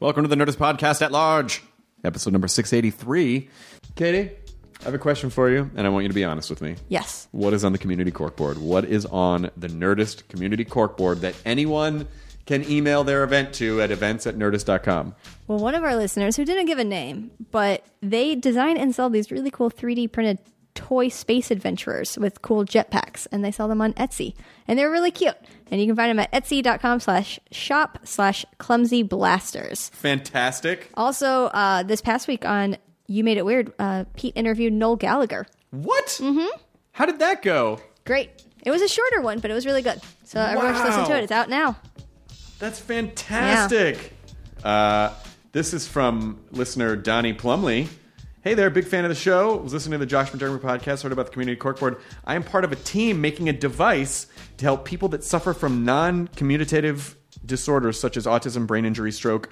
Welcome to the Nerdist Podcast at Large, episode number 683. Katie, I have a question for you, and I want you to be honest with me. Yes. What is on the community corkboard? What is on the Nerdist community corkboard that anyone can email their event to at events at nerdist.com? Well, one of our listeners who didn't give a name, but they design and sell these really cool 3D printed toy space adventurers with cool jetpacks, and they sell them on Etsy, and they're really cute. And you can find them at etsy.com slash shop slash clumsy blasters. Fantastic. Also, uh, this past week on You Made It Weird, uh, Pete interviewed Noel Gallagher. What? Mm-hmm. How did that go? Great. It was a shorter one, but it was really good. So everyone should listen to it. It's out now. That's fantastic. Uh, this is from listener Donnie Plumley. Hey there, big fan of the show. Was listening to the Josh McDermott podcast, heard about the community corkboard. I am part of a team making a device to help people that suffer from non-communicative disorders such as autism, brain injury, stroke.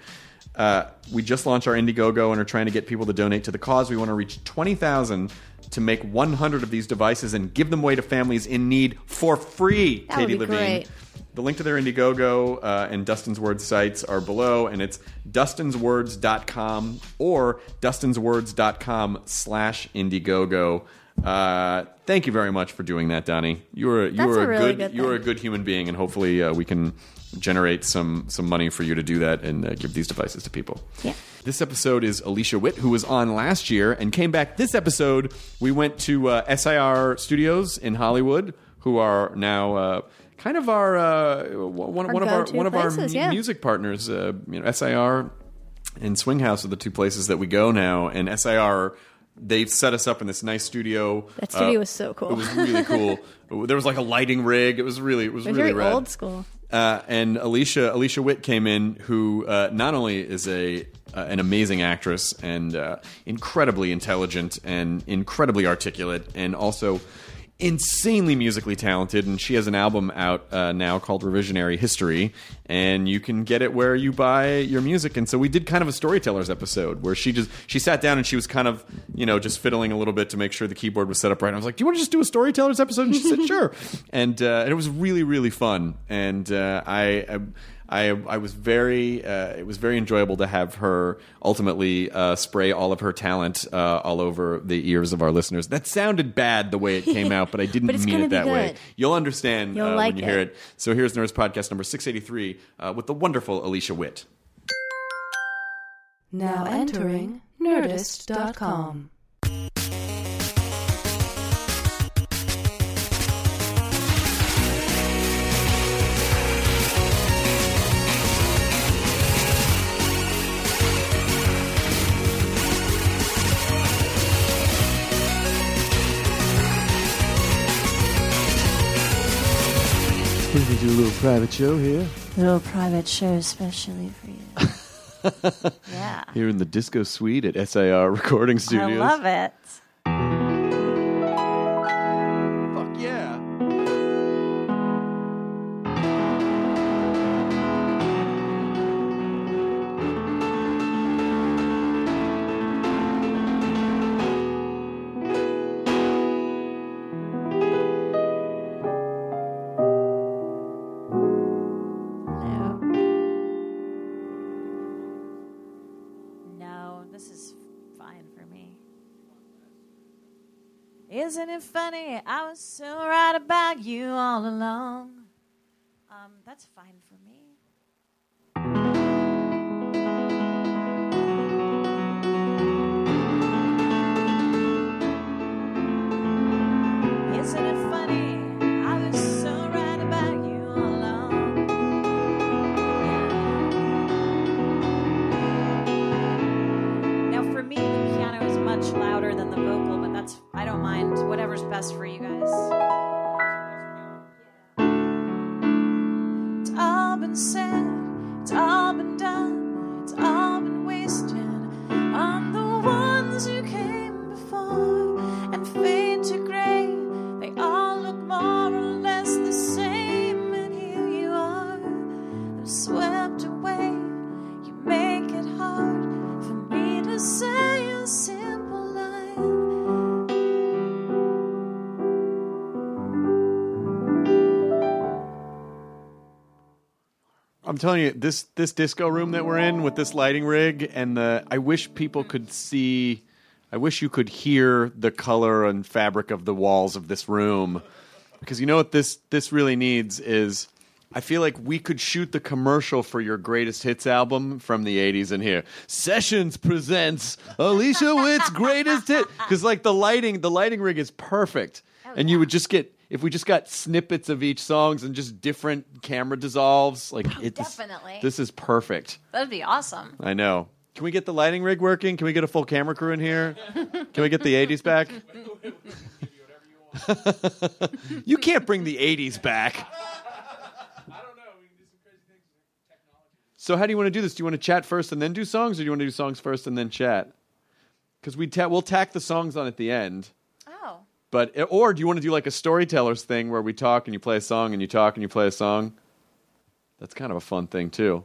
Uh, we just launched our Indiegogo and are trying to get people to donate to the cause. We want to reach 20,000 to make 100 of these devices and give them away to families in need for free. That would Katie be Levine. great. The link to their Indiegogo uh, and Dustin's Words sites are below, and it's dustinswords.com or dustinswords.com slash Indiegogo. Uh, thank you very much for doing that, Donnie. You are you That's are a a, really good, good you are a good human being, and hopefully uh, we can generate some some money for you to do that and uh, give these devices to people. Yeah. This episode is Alicia Witt, who was on last year and came back this episode. We went to uh, SIR Studios in Hollywood, who are now uh, kind of our uh, one, Our one of our one of our yeah. music partners. Uh, you know, SIR and Swing House are the two places that we go now, and SIR. They've set us up in this nice studio. That studio Uh, was so cool. It was really cool. there was like a lighting rig. It was really, it was It was really very rad. old school. Uh, and Alicia Alicia Witt came in, who uh, not only is a uh, an amazing actress and uh, incredibly intelligent and incredibly articulate, and also insanely musically talented. And she has an album out uh, now called Revisionary History, and you can get it where you buy your music. And so we did kind of a storytellers episode where she just she sat down and she was kind of you know just fiddling a little bit to make sure the keyboard was set up right. And I was like, "Do you want to just do a storytellers episode?" And she said, "Sure." And uh, and it was really really fun. And uh, I. I I, I was very uh, it was very enjoyable to have her ultimately uh, spray all of her talent uh, all over the ears of our listeners. That sounded bad the way it came out, but I didn't But mean it that way. You'll understand You'll uh, like when you hear it. it. So here's Nerdist Podcast number six eighty three uh, with the wonderful Alicia Witt. Now entering Nerdist.com. do a little private show here little private show especially for you. yeah. here in the Disco Suite at SIR Recording Studios. I love it. It funny? I was so right about you all along. Um, that's fine for me. Isn't it I mind. Whatever's best for you guys. It's all been said. It's all been done. It's all been wasted on the ones who came before and fade to gray. They all look more or less the same, and here you they're swept away. I'm telling you, this this disco room that we're in with this lighting rig and the I wish people could see I wish you could hear the color and fabric of the walls of this room. Because you know what this this really needs is I feel like we could shoot the commercial for your greatest hits album from the 80s in here. Sessions presents Alicia Witt's greatest hit cuz like the lighting the lighting rig is perfect. Oh, and you would just get if we just got snippets of each songs and just different camera dissolves like it's definitely. this is perfect. That'd be awesome. I know. Can we get the lighting rig working? Can we get a full camera crew in here? Can we get the 80s back? you can't bring the 80s back. So how do you want to do this? Do you want to chat first and then do songs, or do you want to do songs first and then chat? Because we ta- we'll tack the songs on at the end. But or do you want to do like a storytellers thing where we talk and you play a song and you talk and you play a song? That's kind of a fun thing too.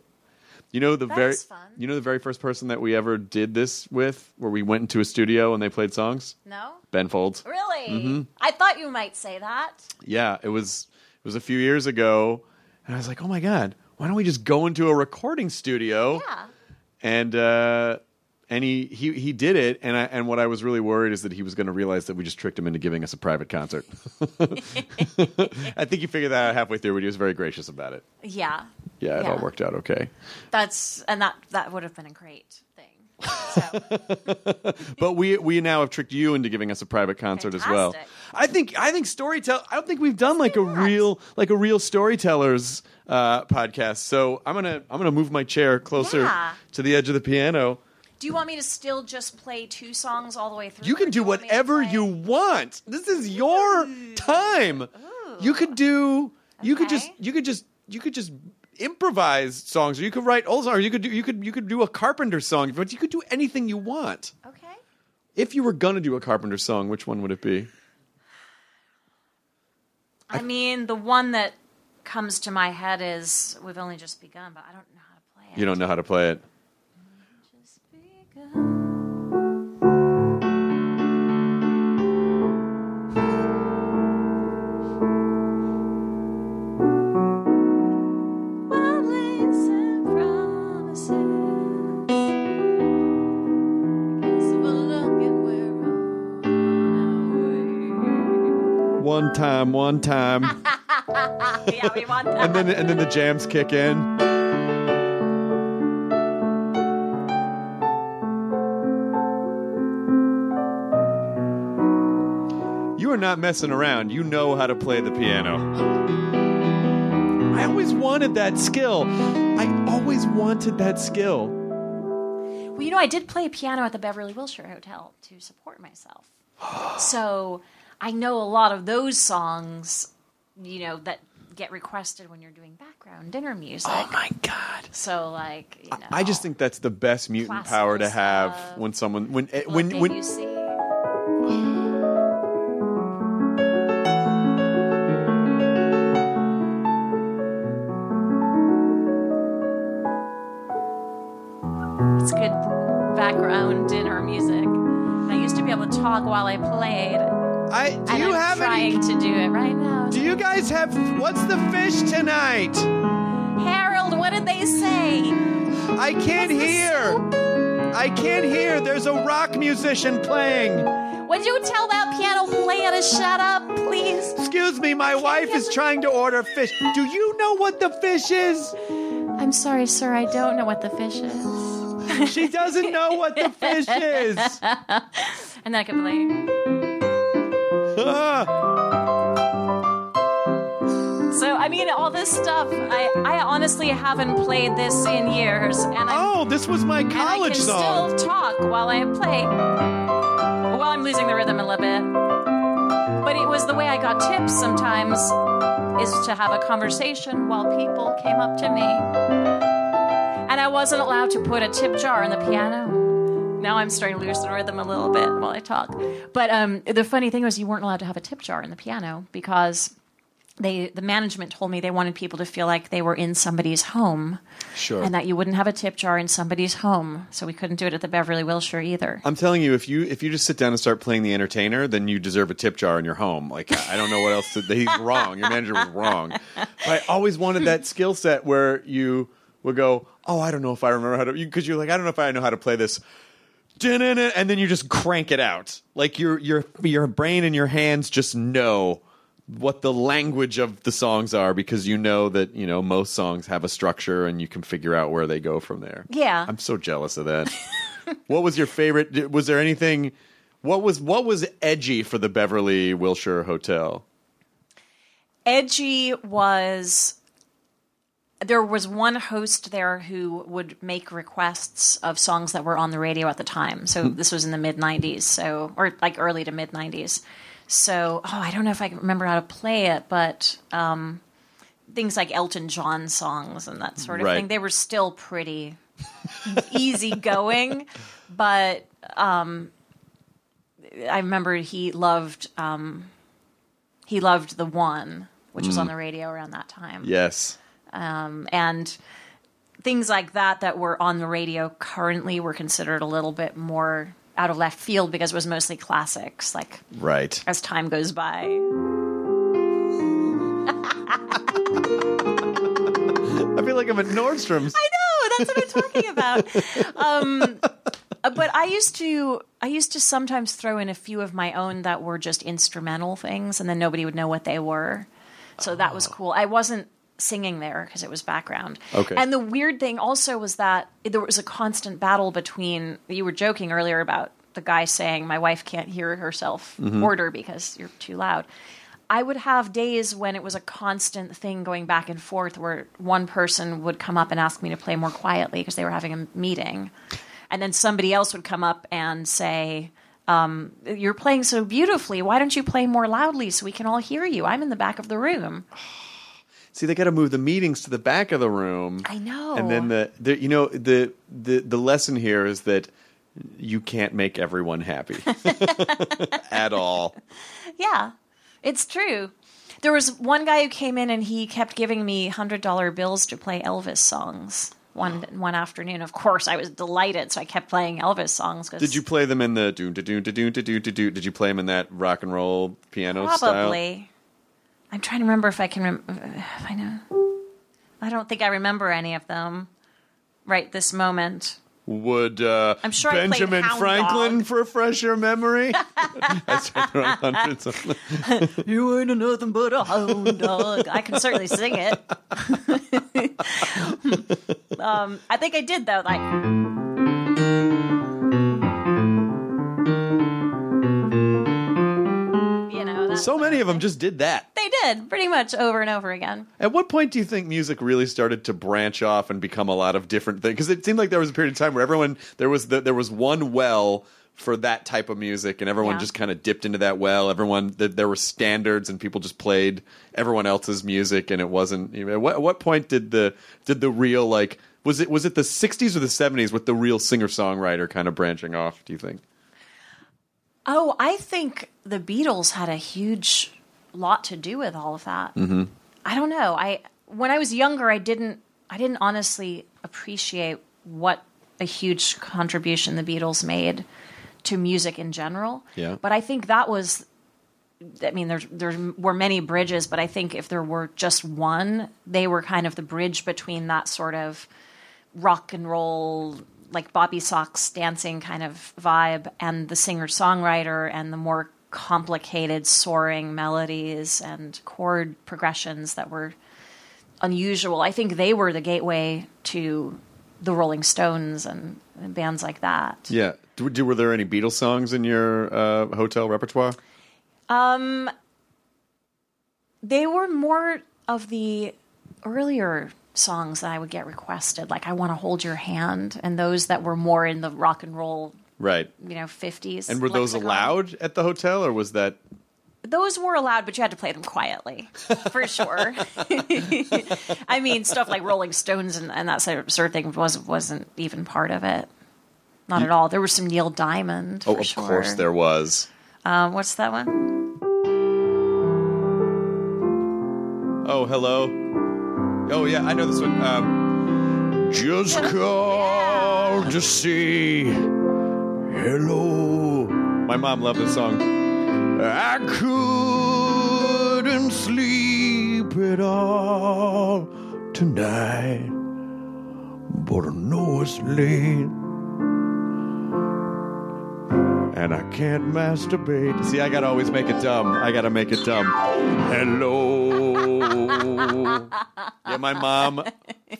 You know the That very you know the very first person that we ever did this with, where we went into a studio and they played songs. No? Ben Folds. Really? Mm-hmm. I thought you might say that. Yeah, it was it was a few years ago, and I was like, oh my god, why don't we just go into a recording studio? Yeah. and uh, and he, he he did it, and I, and what I was really worried is that he was going to realize that we just tricked him into giving us a private concert. I think he figured that out halfway through, but he was very gracious about it. Yeah. Yeah, it all worked out okay. That's and that that would have been a great thing. So But we we now have tricked you into giving us a private concert as well. I think I think storytell. I don't think we've done like a real like a real storytellers uh, podcast. So I'm gonna I'm gonna move my chair closer Yeah. to the edge of the piano. Do you want me to still just play two songs all the way through? You can do want whatever you want. This is your time. You could do. You could just. You could just. You could just improvise songs, or you could write old songs. Or you could do. You could. You could do a Carpenter song, but you could do anything you want. Okay. If you were gonna do a Carpenter song, which one would it be? I mean, the one that comes to my head is "We've Only Just Begun," but I don't know how to play it. You don't know how to play it. One time, one time, yeah, we want that. and then and then the jams kick in. You are not messing around. You know how to play the piano. I always wanted that skill. I always wanted that skill. Well, you know, I did play piano at the Beverly Wilshire Hotel to support myself. so I know a lot of those songs, you know, that get requested when you're doing background dinner music. Oh my god. So, like, you know. I just think that's the best mutant power to have stuff. when someone when eh, when when you see. It's good background dinner music. I used to be able to talk while I played. I do and you I'm have trying any to do it right now. Do you guys have what's the fish tonight? Harold, what did they say? I can't What's hear. I can't hear. There's a rock musician playing. Would you tell that piano player to shut up, please? Excuse me, my wife is trying to order fish. Do you know what the fish is? I'm sorry, sir. I don't know what the fish is. She doesn't know what the fish is. And then I could play. Ah, So I mean, all this stuff. I I honestly haven't played this in years, and I'm, oh, this was my and I college can song. still talk while I play. Well, I'm losing the rhythm a little bit, but it was the way I got tips sometimes. Is to have a conversation while people came up to me, and I wasn't allowed to put a tip jar in the piano. Now I'm starting to lose the rhythm a little bit while I talk. But um, the funny thing was, you weren't allowed to have a tip jar in the piano because they the management told me they wanted people to feel like they were in somebody's home Sure. and that you wouldn't have a tip jar in somebody's home so we couldn't do it at the beverly wilshire either I'm telling you, if you if you just sit down and start playing the entertainer, then you deserve a tip jar in your home. Like I don't know what else to. He's wrong. Your manager was wrong. But I always wanted that skill set where you would go, "Oh, I don't know if I remember how to," because you're like, "I don't know if I know how to play this." And then you just crank it out, like your your your brain and your hands just know what the language of the songs are because you know that you know most songs have a structure and you can figure out where they go from there. Yeah. I'm so jealous of that. what was your favorite? Was there anything? What was what was edgy for the Beverly Wilshire Hotel? edgy was there was one host there who would make requests of songs that were on the radio at the time. So this was in the mid 90s, so or like early to mid 90s. So, oh, I don't know if I can remember how to play it, but um, things like Elton John songs and that sort of Right. thing, they were still pretty easy going, but um, I remember he loved um, he loved the one, which was on the radio around that time Yes. Um, and things like that that were on the radio currently were considered a little bit more out of left field because it was mostly classics like Right. as time goes by. I feel like I'm at Nordstrom's. i know that's what i'm talking about. Um, but i used to i used to sometimes throw in a few of my own that were just instrumental things and then nobody would know what they were. So that was cool. I wasn't singing there because it was background Okay. and the weird thing also was that there was a constant battle between you were joking earlier about the guy saying my wife can't hear herself order because you're too loud I would have days when it was a constant thing going back and forth where one person would come up and ask me to play more quietly because they were having a meeting. And then somebody else would come up and say, um, You're playing so beautifully. Why don't you play more loudly so we can all hear you? I'm in the back of the room. See, they got to move the meetings to the back of the room. I know. And then the, the you know the the the lesson here is that you can't make everyone happy at all. Yeah, it's true. There was one guy who came in and he kept giving me hundred dollar bills to play Elvis songs. One one afternoon, of course, I was delighted, so I kept playing Elvis songs. Cause Did you play them in the do do do do do do? Did you play them in that rock and roll piano probably? I'm trying to remember if I can. Rem- if I know. I don't think I remember any of them right this moment. Would uh, I'm sure I played Benjamin Hound Franklin Dog. refresh your memory? I started throwing hundreds of You ain't nothing but a hound dog. I can certainly sing it. um, I think I did though. Like. So many of them just did that. They did pretty much over and over again. At what point do you think music really started to branch off and become a lot of different things? Because it seemed like there was a period of time where everyone there was the, there was one well for that type of music, and everyone Yeah. just kind of dipped into that well. Everyone th- there were standards, and people just played everyone else's music, and it wasn't. You know, what, at what point did the did the real like was it was it the '60s or the '70s with the real singer songwriter kind of branching off? Do you think? Oh, I think the Beatles had a huge lot to do with all of that. Mm-hmm. I don't know. I when I was younger, I didn't. I didn't honestly appreciate what a huge contribution the Beatles made to music in general. Yeah. But I think that was. I mean, there's there were many bridges, but I think if there were just one, they were kind of the bridge between that sort of rock and roll, like Bobby Sox dancing kind of vibe, and the singer songwriter and the more complicated soaring melodies and chord progressions that were unusual. I think they were the gateway to the Rolling Stones and, and bands like that. Yeah. Do, do, were there any Beatles songs in your uh, hotel repertoire? Um, They were more of the earlier songs that I would get requested, like "I Want to Hold Your Hand," and those that were more in the rock and roll, Right. you know, fifties. And were those allowed at the hotel, or was that those were allowed, but you had to play them quietly, for sure. I mean, stuff like Rolling Stones and, and that sort of, sort of thing was wasn't even part of it. Not at all. There was some Neil Diamond. Oh, of sure. course there was. Um, what's that one? Oh, hello. Oh, yeah, I know this one. Um, just called to say hello. My mom loved this song. I couldn't sleep at all tonight. but I know it's late. And I can't masturbate. See, I gotta always make it dumb. I gotta make it dumb. Hello. yeah, my mom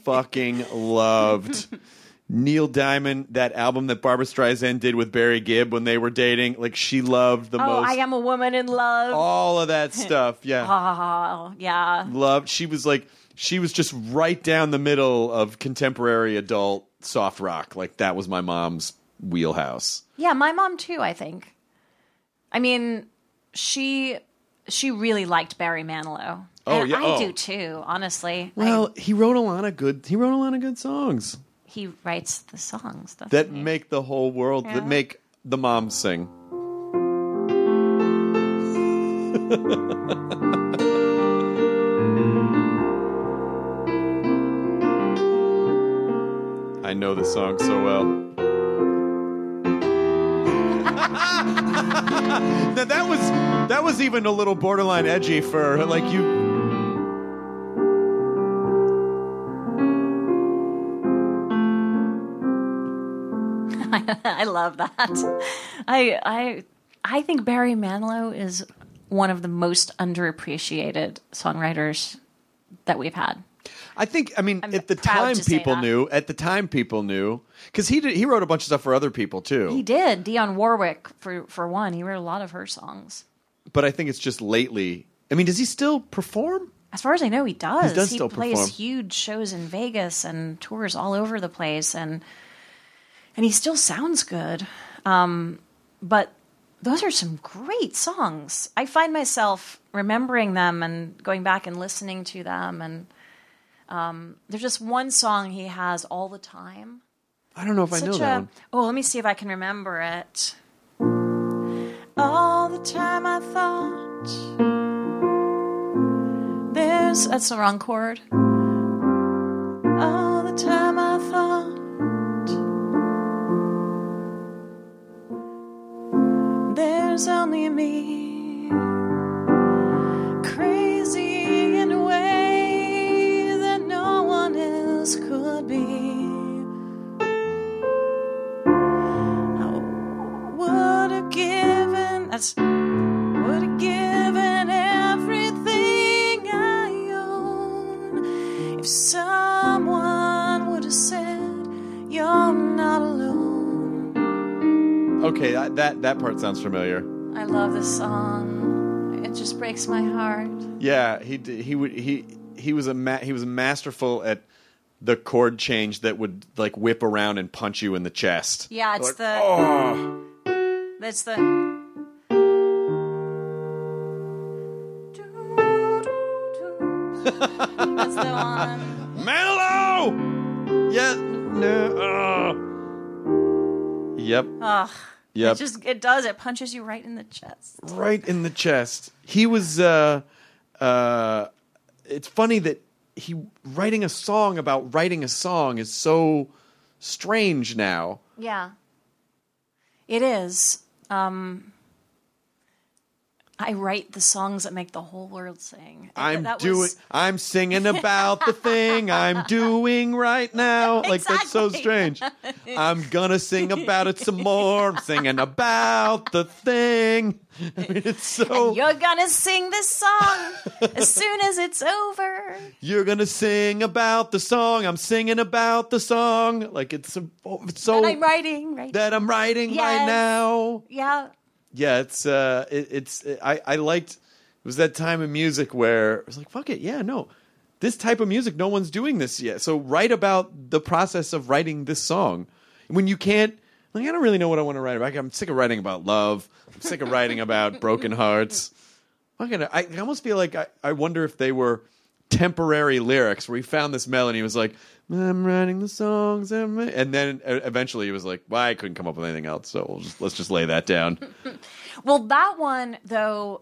fucking loved Neil Diamond, that album that Barbra Streisand did with Barry Gibb when they were dating. Like, she loved the Oh, most. I am a woman in love. all of that stuff. Yeah. Oh, yeah. loved. She was like, she was just right down the middle of contemporary adult soft rock. Like that was my mom's wheelhouse. Yeah, my mom too, I think. I mean, she she really liked Barry Manilow. Oh, And yeah, I oh. do too, honestly. Well, he wrote a lot of good. He wrote a lot of good songs he writes the songs that he? make the whole world that make the moms sing. I know the song so well. now that was that was even a little borderline edgy for like you. I love that. I I I think Barry Manilow is one of the most underappreciated songwriters that we've had. I think. I mean, I'm at the time, people knew. At the time, people knew because he did. He wrote a bunch of stuff for other people too. He did. Dionne Warwick for for one. He wrote a lot of her songs. but I think it's just lately. I mean, does he still perform? As far as I know, he does. He does still plays perform. huge shows in Vegas and tours all over the place, and and he still sounds good. Um, but those are some great songs. I find myself remembering them and going back and listening to them. And um, there's just one song he has all the time. I don't know if I know Such that a one. oh, let me see if I can remember it. All the time I thought there's that's the wrong chord. All the time I thought there's only me given would have given everything I own if someone would have said you're not alone. Okay, that, that that part sounds familiar. I love this song. It just breaks my heart. Yeah, he he would he he was a ma- he was masterful at the chord change that would like whip around and punch you in the chest. Yeah, it's Like, the oh. that's the That's the one. Manilow. Yeah. No. oh. Yep. Ugh. Yep. It just it does. It punches you right in the chest. right in the chest. He was. uh uh It's funny that he writing a song about writing a song is so strange now. Yeah. It is. Um I write the songs that make the whole world sing. I'm That doing. was- I'm singing about the thing I'm doing right now. Like that's so strange. I'm gonna sing about it some more. I'm singing about the thing. I mean, it's so. You're gonna sing this song as soon as it's over. You're gonna sing about the song. I'm singing about the song. Like it's, so- it's so And I'm writing right. that I'm writing right now. yeah. Yeah, it's uh, it, it's I I liked. It was that time of music where it was like, fuck it, yeah, no, this type of music, no one's doing this yet. So write about the process of writing this song. When you can't, like, I don't really know what I want to write about. I'm sick of writing about love. I'm sick of writing about broken hearts. Fucking, I, I almost feel like I, I wonder if they were temporary lyrics where he found this melody. Was like, I'm writing the songs, I'm wri-" and then eventually he was like, well, I couldn't come up with anything else, so we'll just, let's just lay that down. Well, that one though,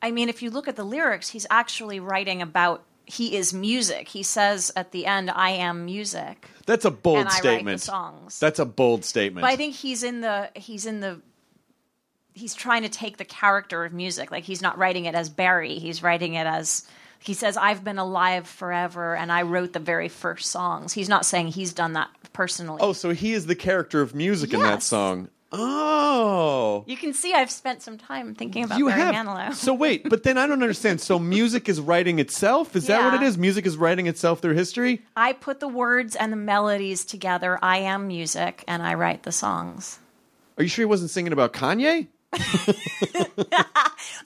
I mean, if you look at the lyrics, he's actually writing about he is music. He says at the end, "I am music," That's a bold and I write the statement. songs. That's a bold statement. But I think he's in the he's in the he's trying to take the character of music. Like he's not writing it as Barry. He's writing it as he says, I've been alive forever and I wrote the very first songs. He's not saying he's done that personally. Oh, so he is the character of music in that song. Oh. You can see I've spent some time thinking about you Barry have. Manilow. So wait, but then I don't understand. So music is writing itself? Is that what it is? Music is writing itself through history? I put the words and the melodies together. I am music and I write the songs. Are you sure he wasn't singing about Kanye?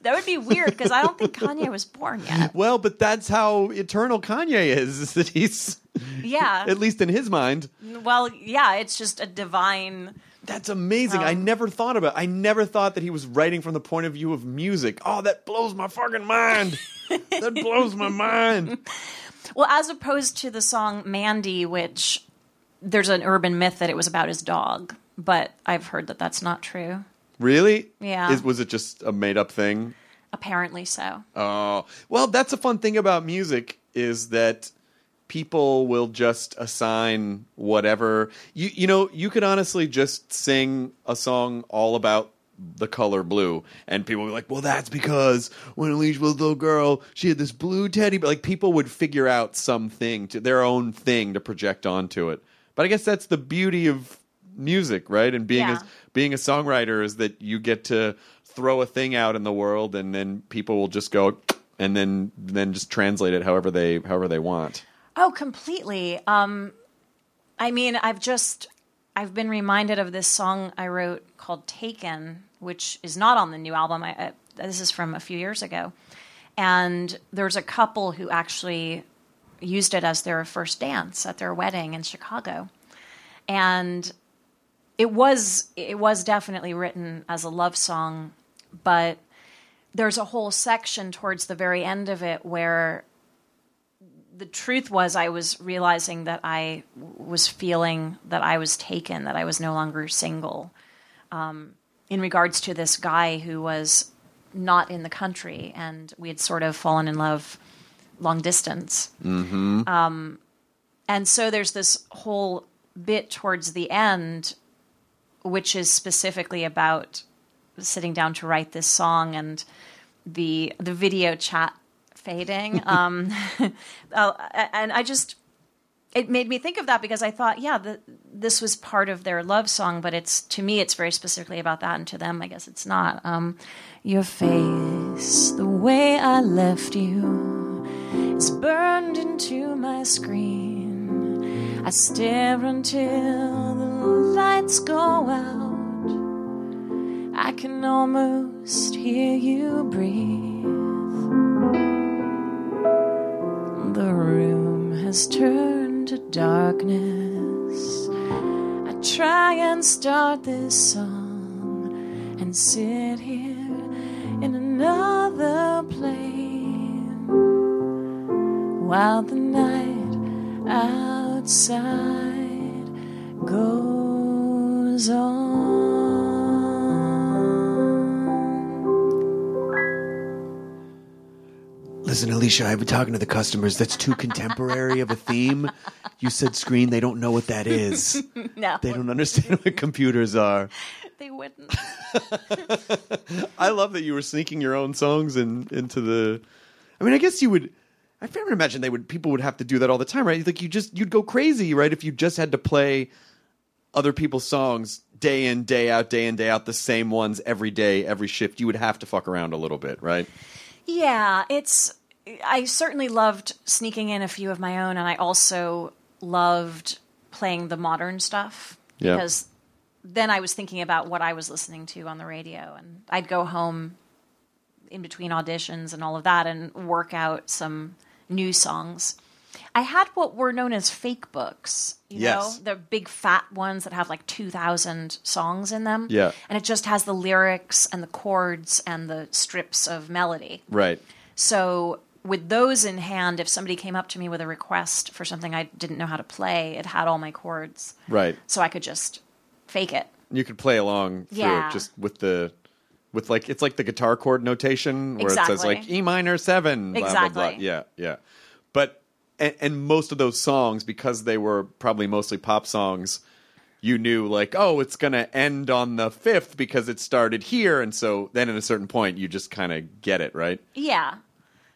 That would be weird because I don't think Kanye was born yet. Well, but that's how eternal Kanye is, is that he's Yeah. at least in his mind. Well, yeah, it's just a divine. That's amazing. I um, never thought about. it. I never thought that he was writing from the point of view of music. Oh, that blows my fucking mind. that blows my mind. Well, as opposed to the song Mandy, which there's an urban myth that it was about his dog, but I've heard that that's not true. Really? Yeah. Is, was it just a made up thing? Apparently so. Oh, well, that's a fun thing about music is that people will just assign whatever. You you know, you could honestly just sing a song all about the color blue and people be like, "Well, that's because when Alicia was a little girl, she had this blue teddy." But like people would figure out something to their own thing to project onto it. But I guess that's the beauty of music, right? And being Yeah. a, being a songwriter is that you get to throw a thing out in the world and then people will just go and then then just translate it however they however they want. Oh, completely. Um, I mean, I've just I've been reminded of this song I wrote called "Taken," which is not on the new album. I, I, this is from a few years ago, and there's a couple who actually used it as their first dance at their wedding in Chicago, and it was it was definitely written as a love song, but there's a whole section towards the very end of it where the truth was I was realizing that I was feeling that I was taken, that I was no longer single. Um, in regards to this guy who was not in the country, and we had sort of fallen in love long distance. Mm-hmm. Um, and so there's this whole bit towards the end, which is specifically about sitting down to write this song and the the video chat fading. Um, uh, and I just it made me think of that because I thought, yeah, the, this was part of their love song, but it's to me, it's very specifically about that, and to them, I guess it's not. Um, Your face, the way I left you, is burned into my screen. I stare until lights go out. I can almost hear you breathe. The room has turned to darkness. I try and start this song and sit here in another plane while the night outside goes on. Listen, Alicia, I've been talking to the customers. That's too contemporary of a theme. You said screen, they don't know what that is. No, They don't understand what computers are. they wouldn't. I love that you were sneaking your own songs in, into the. I mean, I guess you would. I never imagine they would. People would have to do that all the time, right? Like you just you'd go crazy, right? If you just had to play other people's songs day in, day out, day in, day out, the same ones every day, every shift. You would have to fuck around a little bit, right? Yeah, it's. I certainly loved sneaking in a few of my own, and I also loved playing the modern stuff Yeah. because then I was thinking about what I was listening to on the radio, and I'd go home in between auditions and all of that and work out some new songs. I had what were known as fake books, you Yes. know, the big fat ones that have like 2,000 songs in them. Yeah. And it just has the lyrics and the chords and the strips of melody. Right. So with those in hand, if somebody came up to me with a request for something I didn't know how to play, it had all my chords. Right. So I could just fake it. You could play along through Yeah. just with the with like it's like the guitar chord notation where it says like E minor seven. Blah, blah, blah. Exactly. Yeah, yeah. But and, and most of those songs, because they were probably mostly pop songs, you knew like, oh, it's gonna end on the fifth because it started here, and so then at a certain point you just kind of get it, right? Yeah.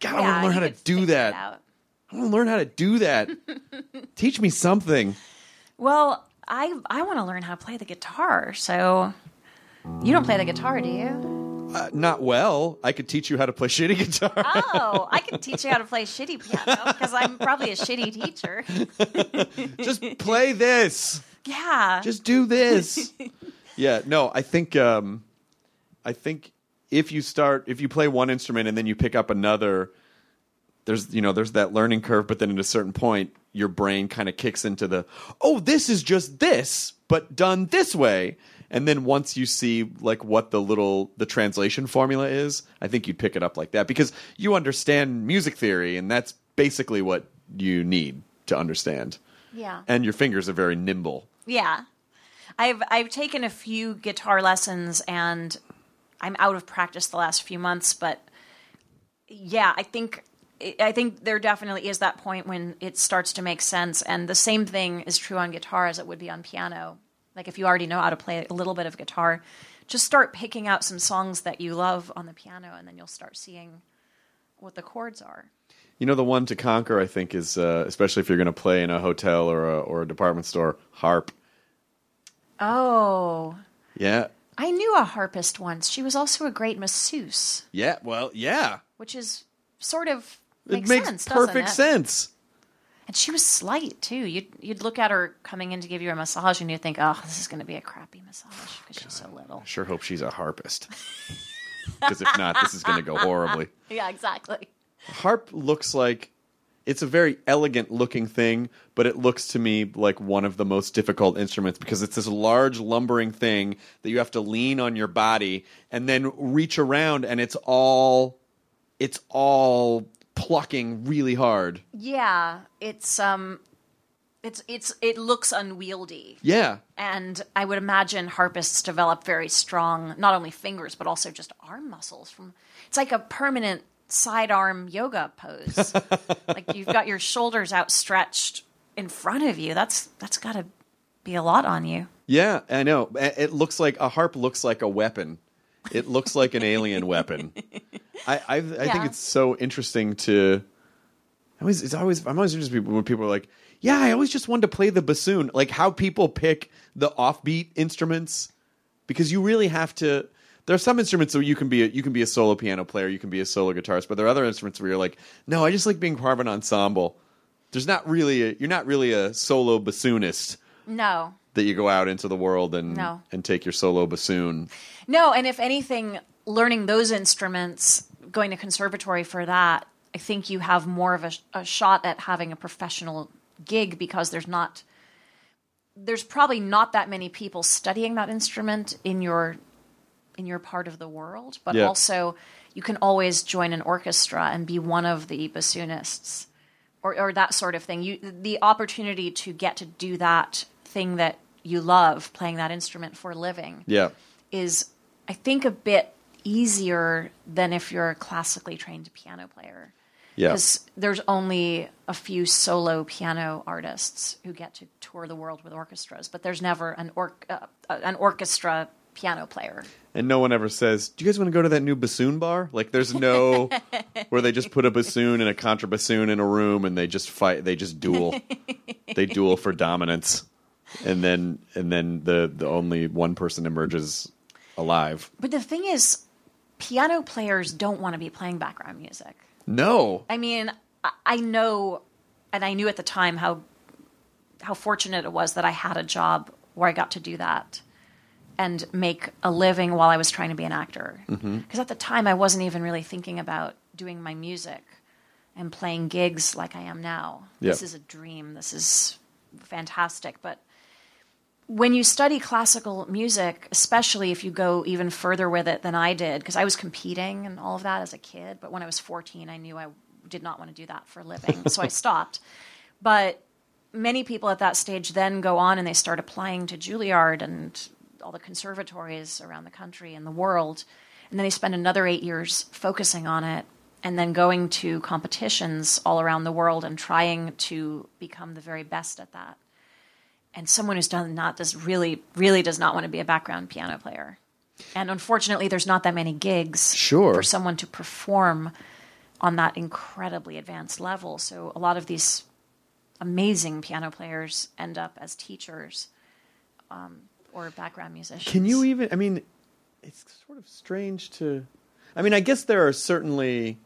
God, I want to learn how to do that. I want to learn how to do that. Teach me something. Well, I I want to learn how to play the guitar. So you don't play the guitar, do you? Uh, not well. I could teach you how to play shitty guitar. Oh, I can teach you how to play shitty piano because I'm probably a shitty teacher. Just play this. Yeah. Just do this. yeah, no, I think um I think if you start if you play one instrument and then you pick up another there's you know there's that learning curve but then at a certain point your brain kind of kicks into the oh this is just this but done this way and then once you see like what the little the translation formula is i think you'd pick it up like that because you understand music theory and that's basically what you need to understand yeah. and your fingers are very nimble Yeah. I've I've taken a few guitar lessons and I'm out of practice the last few months, but yeah, I think I think there definitely is that point when it starts to make sense and the same thing is true on guitar as it would be on piano. Like if you already know how to play a little bit of guitar, just start picking out some songs that you love on the piano and then you'll start seeing what the chords are. You know, the one to conquer, I think, is uh, especially if you're going to play in a hotel or a, or a department store, harp. Oh, Yeah. I knew a harpist once. She was also a great masseuse. Yeah. Well, yeah. which is sort of It makes, makes sense, doesn't perfect sense. And she was slight too. You'd you'd look at her coming in to give you a massage, and you'd think, "Oh, this is going to be a crappy massage because she's so little." I sure hope she's a harpist. Because if not, this is going to go horribly. Yeah, exactly. Harp looks like it's a very elegant looking thing, but it looks to me like one of the most difficult instruments because it's this large lumbering thing that you have to lean on your body and then reach around and it's all it's all plucking really hard. Yeah, it's um, it's it's it looks unwieldy, Yeah. and I would imagine harpists develop very strong, not only fingers but also just arm muscles. From it's like a permanent sidearm yoga pose. like you've got your shoulders outstretched in front of you. That's that's got to be a lot on you. Yeah, I know. It looks like a harp looks like a weapon. It looks like an alien weapon. I I, I think it's so interesting to. I always it's always I'm always interested when people are like, yeah, I always just wanted to play the bassoon. Like how people pick the offbeat instruments because you really have to. There are some instruments where you can be a, you can be a solo piano player, you can be a solo guitarist, but there are other instruments where you're like, no, I just like being part of an ensemble. There's not really a, you're not really a solo bassoonist No, that you go out into the world and No. and take your solo bassoon. No, and if anything, learning those instruments, going to conservatory for that, I think you have more of a, a shot at having a professional gig because there's not, there's probably not that many people studying that instrument in your, in your part of the world. But Yeah. also, you can always join an orchestra and be one of the bassoonists, or or that sort of thing. You the opportunity to get to do that thing that you love, playing that instrument for a living Yeah. is I think a bit easier than if you're a classically trained piano player. Yeah. Because there's only a few solo piano artists who get to tour the world with orchestras, but there's never an or- uh, uh, an orchestra piano player. And no one ever says, "Do you guys want to go to that new bassoon bar?" Like, there's no where they just put a bassoon and a contrabassoon in a room and they just fight. They just duel. they duel for dominance, and then and then the the only one person emerges alive. But the thing is, piano players don't want to be playing background music. No. I mean, I- I know, and I knew at the time how how fortunate it was that I had a job where I got to do that and make a living while I was trying to be an actor. Mm-hmm. Because at the time, I wasn't even really thinking about doing my music and playing gigs like I am now. This Yeah. is a dream. This is fantastic. But when you study classical music, especially if you go even further with it than I did, because I was competing and all of that as a kid, but when I was 14, I knew I did not want to do that for a living, so I stopped. But many people at that stage then go on and they start applying to Juilliard and all the conservatories around the country and the world, and then they spend another eight years focusing on it and then going to competitions all around the world and trying to become the very best at that and someone who's done not does really really does not want to be a background piano player and unfortunately there's not that many gigs Sure. for someone to perform on that incredibly advanced level. So a lot of these amazing piano players end up as teachers um, or background musicians. Can you even? I mean, it's sort of strange to. I mean, I guess there are certainly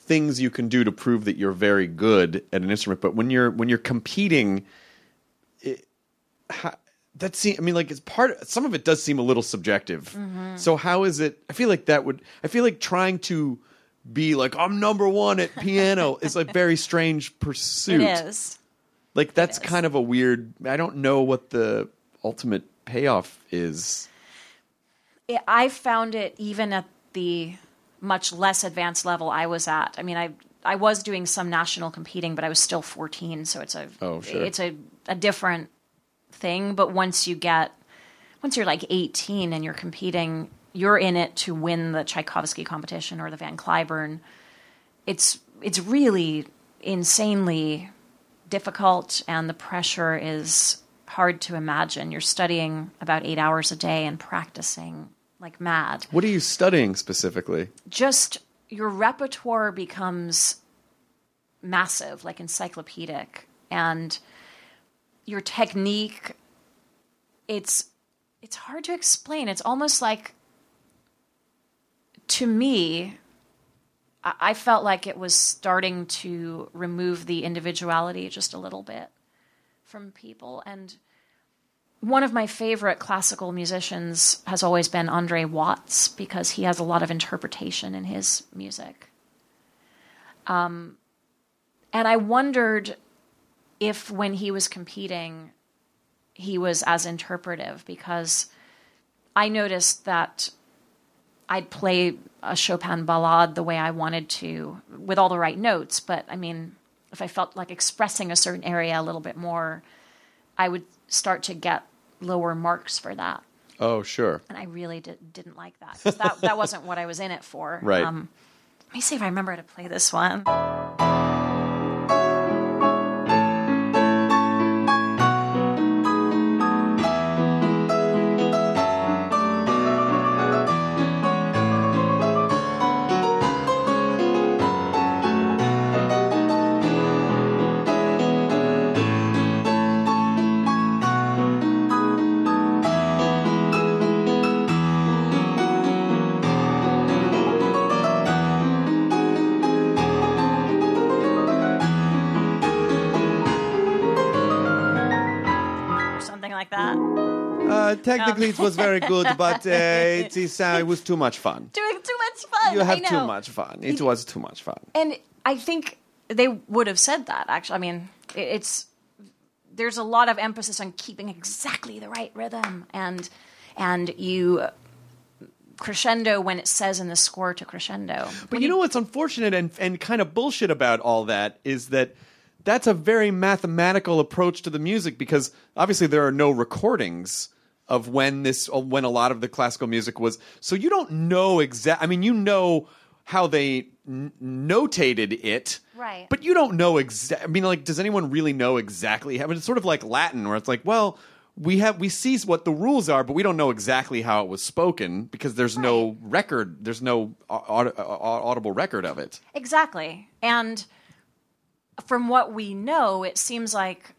things you can do to prove that you're very good at an instrument, but when you're when you're competing, how, that seem. I mean, like it's part. Some of it does seem a little subjective. Mm-hmm. So how is it? I feel like that would. I feel like trying to be like I'm number one at piano is a very strange pursuit. It is. Like that's is. kind of a weird. I don't know what the ultimate payoff is. I found it even at the much less advanced level I was at. I mean, I I was doing some national competing, but I was still 14, so it's a Oh, sure. it's a, a different thing. But once you get once you're like 18 and you're competing, you're in it to win the Tchaikovsky competition or the Van Cliburn. It's it's really insanely difficult, and the pressure is hard to imagine. You're studying about eight hours a day and practicing like mad. What are you studying specifically? Just your repertoire becomes massive, like encyclopedic, and your technique. It's it's hard to explain. It's almost like to me. I felt like it was starting to remove the individuality just a little bit from people. And one of my favorite classical musicians has always been Andre Watts because he has a lot of interpretation in his music. Um, and I wondered if when he was competing, he was as interpretive because I noticed that I'd play a Chopin ballade the way I wanted to with all the right notes, but I mean, if I felt like expressing a certain area a little bit more, I would start to get lower marks for that. Oh, sure. And I really did, didn't like that that that wasn't what I was in it for. Right. Um, let me see if I remember how to play this one. Uh, technically, it was very good, but uh, it, is, uh, it was too much fun. Doing too much fun. You have too much fun. It was too much fun. and I think they would have said that. Actually, I mean, it's there's a lot of emphasis on keeping exactly the right rhythm, and and you crescendo when it says in the score to crescendo. But you know what's unfortunate and, and kind of bullshit about all that is that that's a very mathematical approach to the music because obviously there are no recordings of when this when a lot of the classical music was so you don't know exact I mean you know how they n- notated it Right. but you don't know exact I mean like does anyone really know exactly how I mean, it's sort of like Latin where it's like well we have we see what the rules are but we don't know exactly how it was spoken because there's no record there's no au- au- au- audible record of it Exactly. And from what we know, it seems like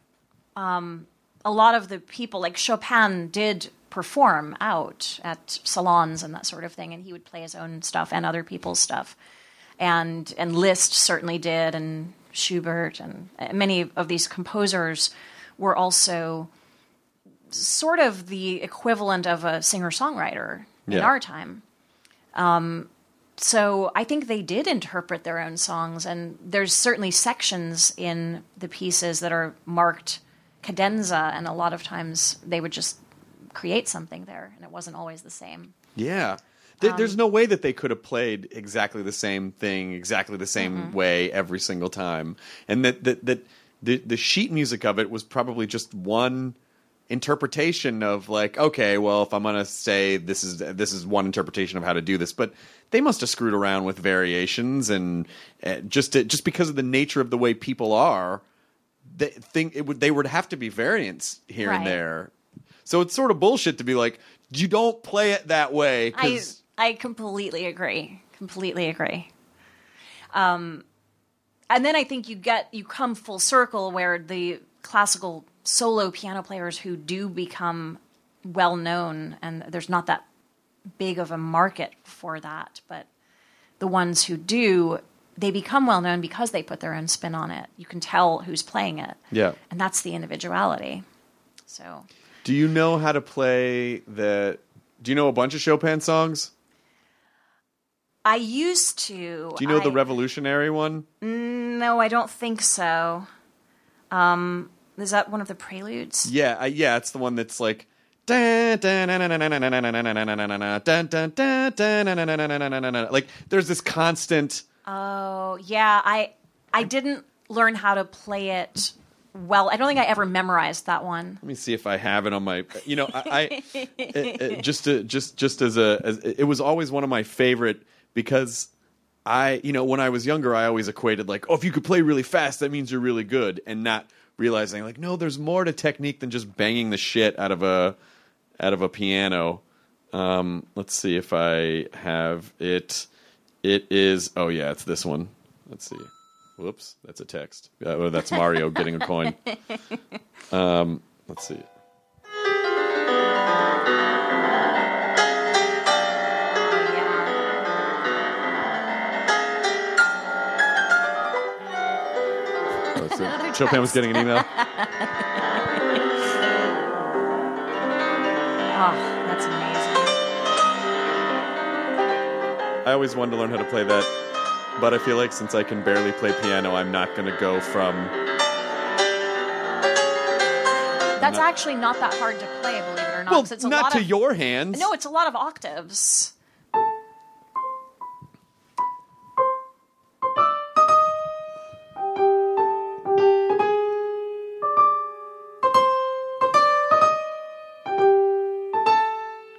um, a lot of the people, like Chopin, did perform out at salons and that sort of thing, and he would play his own stuff and other people's stuff. And and Liszt certainly did, and Schubert, and many of these composers were also sort of the equivalent of a singer songwriter in our time um, so I think they did interpret their own songs, and there's certainly sections in the pieces that are marked cadenza, and a lot of times they would just create something there, and it wasn't always the same. Yeah. There, Um, there's no way that they could have played exactly the same thing, exactly the same Mm-hmm. way every single time. And that, that, that the, the sheet music of it was probably just one interpretation of like, okay, well, if I'm going to say this is, this is one interpretation of how to do this, but they must have screwed around with variations and uh, just, to, just because of the nature of the way people are, they think it would, they would have to be variants here and there. So it's sort of bullshit to be like, you don't play it that way. I 'cause- I completely agree. Completely agree. Um, and then I think you get you come full circle where the classical solo piano players who do become well known, and there's not that big of a market for that, but the ones who do, they become well known because they put their own spin on it. You can tell who's playing it. Yeah. And that's the individuality. So Do you know how to play the do you know a bunch of Chopin songs? I used to. Do you know I, the revolutionary one? Mm, no, I don't think so. Um is that one of the preludes? Yeah, yeah, it's the one that's like like there's this constant Oh, yeah. I I didn't learn how to play it well. I don't think I ever memorized that one. Let me see if I have it on my. You know, I, I it, it, just to, just just as a as, it was always one of my favorite because I you know when I was younger I always equated like oh if you could play really fast that means you're really good and not realizing like no there's more to technique than just banging the shit out of a out of a piano. Um, let's see if I have it. It is oh yeah it's this one. Let's see. Whoops, that's a text. Uh, well, that's Mario getting a coin. Um, let's see. Oh, so Chopin was getting an email. Oh, I always wanted to learn how to play that, but I feel like since I can barely play piano, I'm not going to go from. That's Not- actually not that hard to play, believe it or not. Well, it's a not lot to of, your hands. No, it's a lot of octaves.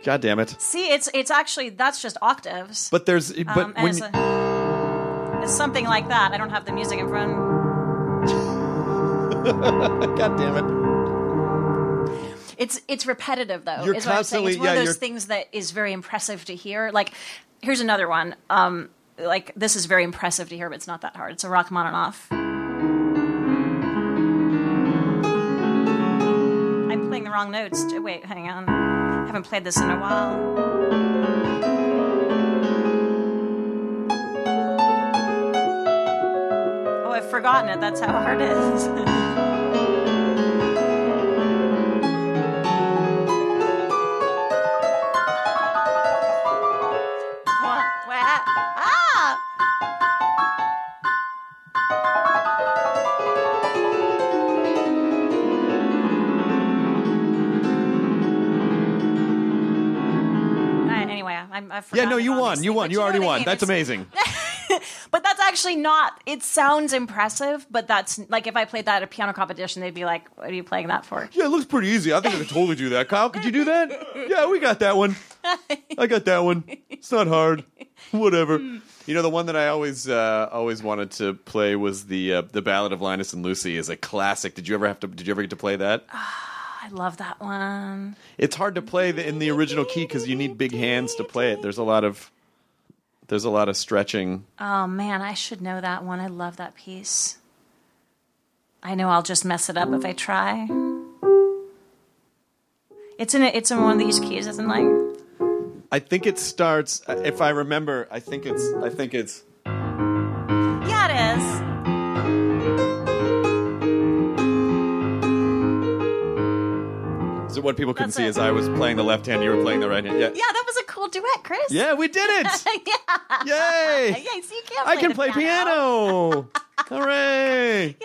God damn it! See, it's it's actually that's just octaves. But there's but um, when it's, a- it's something like that. I don't have the music in front. God damn it! It's it's repetitive though. You're is what I'm saying. constantly- It's one yeah, of those you're- things that is very impressive to hear. Like here's another one. Um, like this is very impressive to hear, but it's not that hard. It's a Rachmaninoff. I'm playing the wrong notes. Wait, hang on. I haven't played this in a while. Oh, I've forgotten it. That's how hard it is. I'm, Yeah, no, you won. You won. but You already what I won. mean. That's It's- amazing. But that's actually not. It sounds impressive, but that's like if I played that at a piano competition, they'd be like, "What are you playing that for?" Yeah, it looks pretty easy. I think I could totally do that. Kyle, could you do that? Yeah, we got that one. I got that one. It's not hard. Whatever. You know, the one that I always uh, always wanted to play was the uh, the Ballad of Linus and Lucy is a classic. Did you ever have to? Did you ever get to play that? I love that one. It's hard to play the, in the original key because you need big hands to play it. There's a lot of there's a lot of stretching. Oh man, I should know that one. I love that piece. I know I'll just mess it up if I try. It's in a, it's in one of these keys, isn't it? I think it starts. If I remember, I think it's. I think it's. So what people couldn't That's see it. is I was playing the left hand, you were playing the right hand. Yeah. Yeah, that was a cool duet, Chris. Yeah, we did it! yeah. Yay! Yeah, so you can I play can the play piano. Hooray!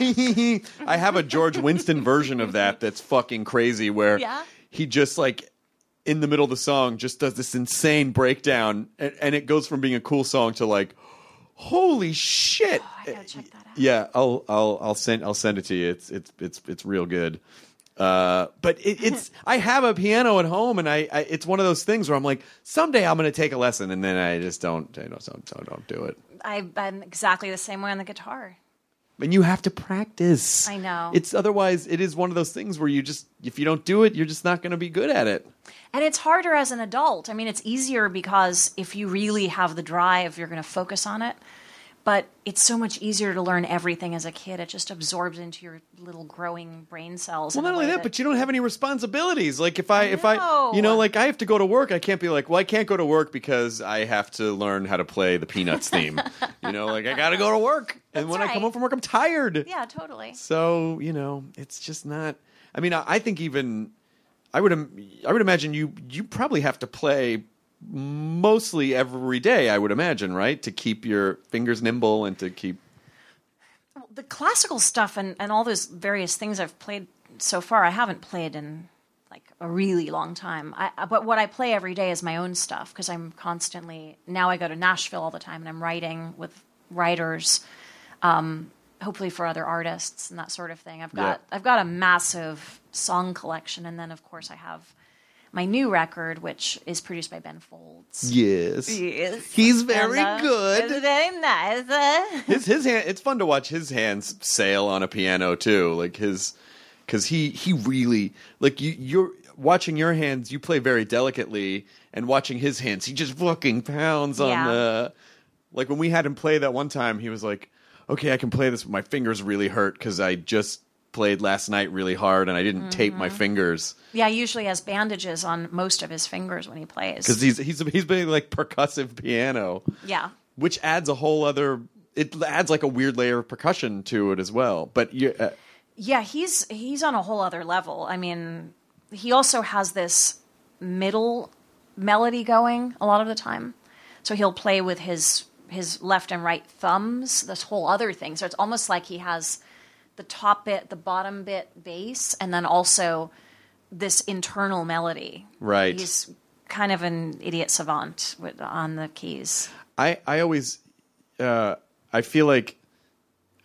Yay! I have a George Winston version of that that's fucking crazy where Yeah? he just like in the middle of the song just does this insane breakdown and, and it goes from being a cool song to like holy shit. Oh, I gotta check that out. Yeah, I'll I'll I'll send I'll send it to you. It's it's it's it's real good. Uh, but it, it's I have a piano at home, and I, I it's one of those things where I'm like, someday I'm going to take a lesson, and then I just don't I don't don't, don't, don't do it. I, I'm exactly the same way on the guitar. And you have to practice. I know. It's otherwise it is one of those things where you just if you don't do it, you're just not going to be good at it. And it's harder as an adult. I mean, it's easier because if you really have the drive, you're going to focus on it. But it's so much easier to learn everything as a kid. It just absorbs into your little growing brain cells. Well, not only way that, but you don't have any responsibilities. Like if I, if I, you know, like I have to go to work, I can't be like, well, I can't go to work because I have to learn how to play the Peanuts theme. you know, like I got to go to work, and That's when I come home from work, I'm tired. yeah, totally. So you know, it's just not. I mean, I, I think even I would, I would imagine you, you probably have to play mostly every day. I would imagine, right, to keep your fingers nimble and to keep. the classical stuff and, and all those various things I've played so far, I haven't played in like a really long time. I, but what I play every day is my own stuff because I'm constantly now I go to Nashville all the time and I'm writing with writers, um, hopefully for other artists and that sort of thing. I've got Yeah. I've got a massive song collection and then of course I have my new record which is produced by Ben Folds. Yes, Yes. he's very And, uh, good. It's very nice. uh. his his hand it's fun to watch his hands sail on a piano too like his because he he really like you you're watching your hands you play very delicately and watching his hands he just fucking pounds on Yeah. the like when we had him play that one time he was like okay i can play this but my fingers really hurt because i just played last night really hard and i didn't tape Mm-hmm. my fingers Yeah, he usually has bandages on most of his fingers when he plays. because he's he's he's playing like percussive piano yeah, which adds a whole other it adds like a weird layer of percussion to it as well but you uh, yeah, he's he's on a whole other level. I mean, he also has this middle melody going a lot of the time, so he'll play with his his left and right thumbs. This whole other thing. So it's almost like he has the top bit, the bottom bit bass, and then also this internal melody. Right. He's kind of an idiot savant with, on the keys. I I always uh, I feel like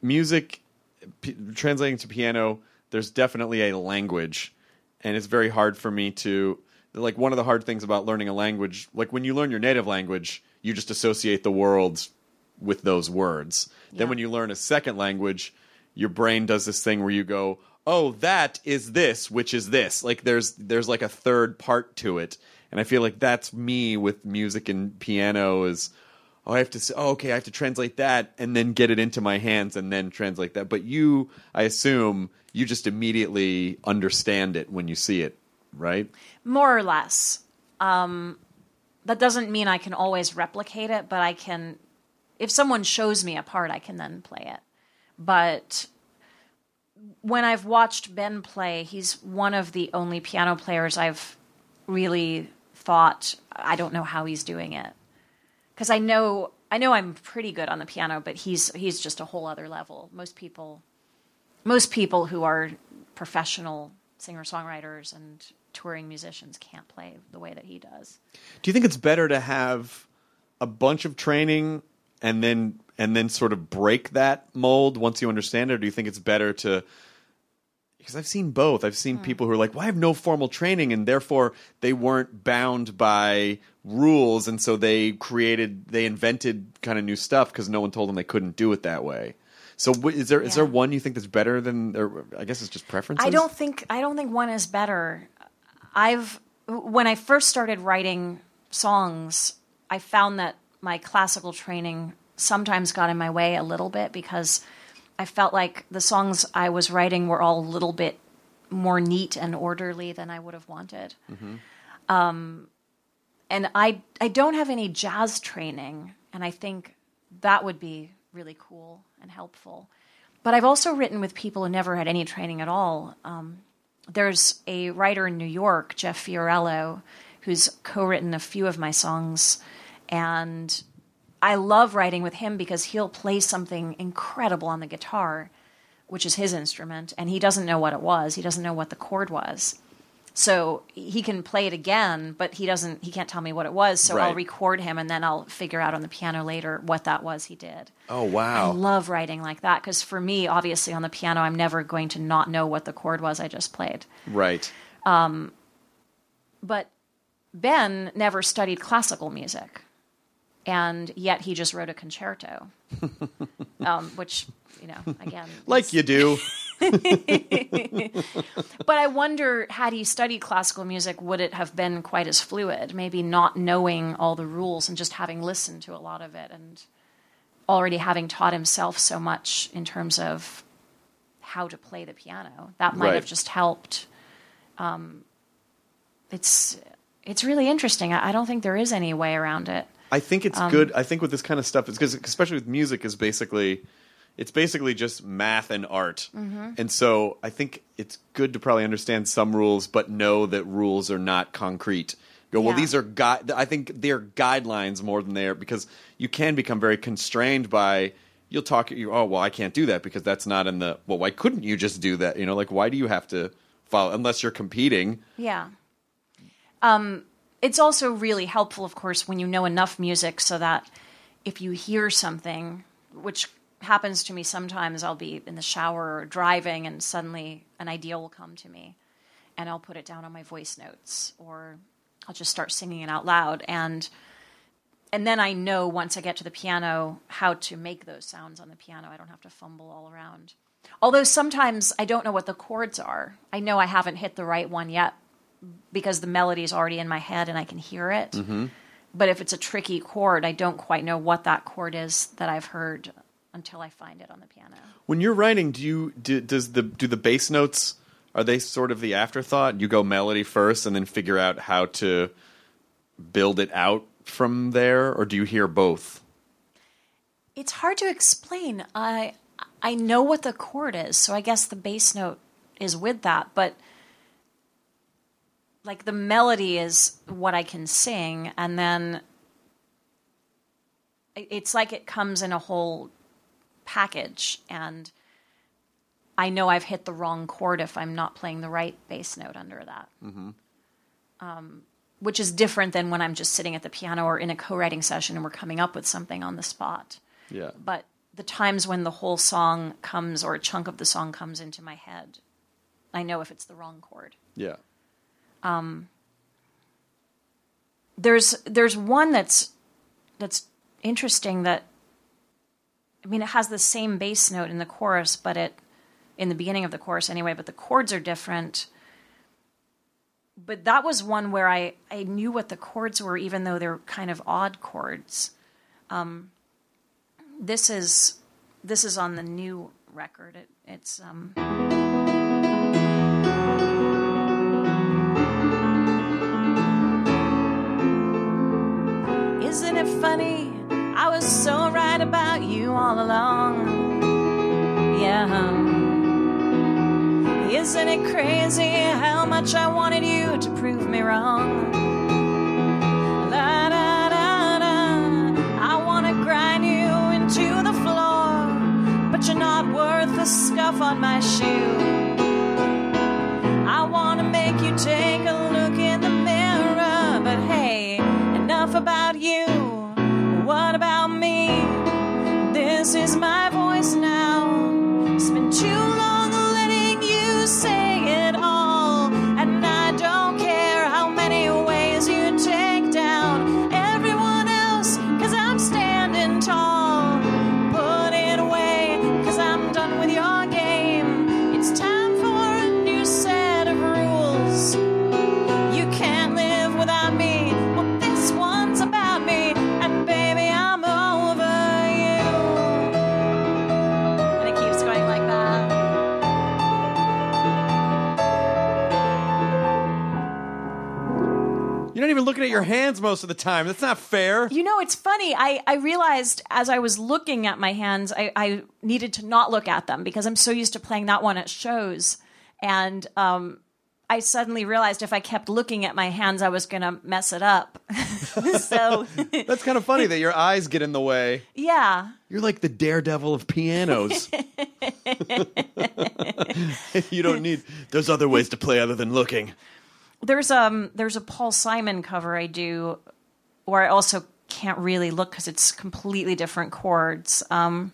music p- translating to piano. There's definitely a language, and it's very hard for me to like one of the hard things about learning a language. Like when you learn your native language, you just associate the world with those words. Then when you learn a second language, your brain does this thing where you go, "Oh, that is this, which is this." Like there's there's like a third part to it, and I feel like that's me with music and piano is. Oh, I have to say, oh, okay, I have to translate that and then get it into my hands and then translate that. But you, I assume, you just immediately understand it when you see it, right? more or less. Um, that doesn't mean I can always replicate it, but I can. If someone shows me a part, I can then play it. But when I've watched Ben play, he's one of the only piano players I've really thought I don't know how he's doing it because I know I know I'm pretty good on the piano, but he's he's just a whole other level. Most people, most people who are professional singer songwriters and touring musicians can't play the way that he does. Do you think it's better to have a bunch of training and then and then sort of break that mold once you understand it, or do you think it's better to? Because I've seen both. I've seen hmm. people who are like, "Well, I have no formal training, and therefore they weren't bound by rules, and so they created, they invented kind of new stuff because no one told them they couldn't do it that way." So, is there is there Yeah. one you think that's better than? Or I guess it's just preferences. I don't think I don't think one is better. I've when I first started writing songs, I found that my classical training sometimes got in my way a little bit because I felt like the songs I was writing were all a little bit more neat and orderly than I would have wanted. Um, and I I don't have any jazz training, and I think that would be really cool and helpful. But I've also written with people who never had any training at all. Um, there's a writer in New York, Jeff Fiorello, who's co-written a few of my songs, and I love writing with him because he'll play something incredible on the guitar, which is his instrument, and he doesn't know what it was. He doesn't know what the chord was. So he can play it again, but he doesn't he can't tell me what it was, so I'll record him and then I'll figure out on the piano later what that was he did. Oh wow. I love writing like that because for me, obviously on the piano, I'm never going to not know what the chord was I just played. right. Um, but Ben never studied classical music, and yet he just wrote a concerto, um, which you know again, Like you do. But I wonder, had he studied classical music, would it have been quite as fluid? Maybe not knowing all the rules and just having listened to a lot of it and already having taught himself so much in terms of how to play the piano. That might Right. have just helped. Um, it's it's really interesting. I, I don't think there is any way around it. I think it's Um, good. I think with this kind of stuff, it's because especially with music, is basically it's basically just math and art, Mm-hmm. and so I think it's good to probably understand some rules, but know that rules are not concrete. Go well. These are gui- I think they're guidelines more than they are because you can become very constrained by. You'll talk. You oh well, I can't do that because that's not in the. Well, why couldn't you just do that? You know, like why do you have to follow unless you're competing? Yeah. Um, it's also really helpful, of course, when you know enough music so that if you hear something, which happens to me sometimes, I'll be in the shower or driving and suddenly an idea will come to me and I'll put it down on my voice notes or I'll just start singing it out loud and and then I know once I get to the piano how to make those sounds on the piano. I don't have to fumble all around. Although sometimes I don't know what the chords are. I know I haven't hit the right one yet because the melody is already in my head and I can hear it. Mm-hmm. But if it's a tricky chord, I don't quite know what that chord is that I've heard until I find it on the piano. When you're writing, do you do, does the do the bass notes are they sort of the afterthought? You go melody first and then figure out how to build it out from there, or do you hear both? It's hard to explain. I I know what the chord is, so I guess the bass note is with that, but like the melody is what I can sing and then it's like it comes in a whole package and I know I've hit the wrong chord if I'm not playing the right bass note under that. Um, which is different than when I'm just sitting at the piano or in a co-writing session and we're coming up with something on the spot Yeah. but the times when the whole song comes or a chunk of the song comes into my head, I know if it's the wrong chord. Yeah. There's there's one that's that's interesting that I mean it has the same bass note in the chorus, but it in the beginning of the chorus anyway, but the chords are different. But that was one where I, I knew what the chords were, even though they're kind of odd chords. Um, this is this is on the new record. It, it's um, Isn't it funny? I was so right about you all along. Yeah. Isn't it crazy how much I wanted you to prove me wrong? La, da, da, da. I want to grind you into the floor, but you're not worth the scuff on my shoe. About you. What about me? This is my voice now. It's been too at your hands most of the time. That's not fair. You know, it's funny. I, I realized as I was looking at my hands, I, I needed to not look at them because I'm so used to playing that one at shows. And um, I suddenly realized if I kept looking at my hands, I was going to mess it up. so, That's kind of funny that your eyes get in the way. yeah. You're like the daredevil of pianos. you don't need. There's other ways to play other than looking. There's um there's a Paul Simon cover I do where I also can't really look because it's completely different chords. Um,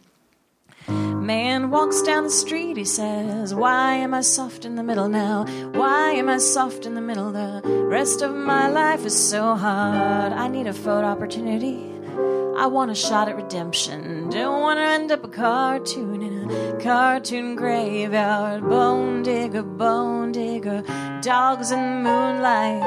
man walks down the street, he says, "Why am I soft in the middle now? Why am I soft in the middle? The rest of my life is so hard. I need a photo opportunity. I want a shot at redemption. Don't want to end up a cartoon in a cartoon graveyard. Bone digger, bone digger, dogs in moonlight,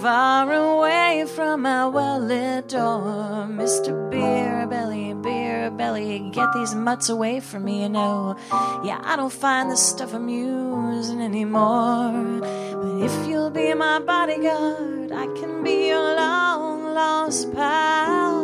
far away from my well lit door. Mr. Beer Belly, Beer Belly, get these mutts away from me, you know. Yeah, I don't find this stuff amusing anymore. But if you'll be my bodyguard, I can be your long lost pal.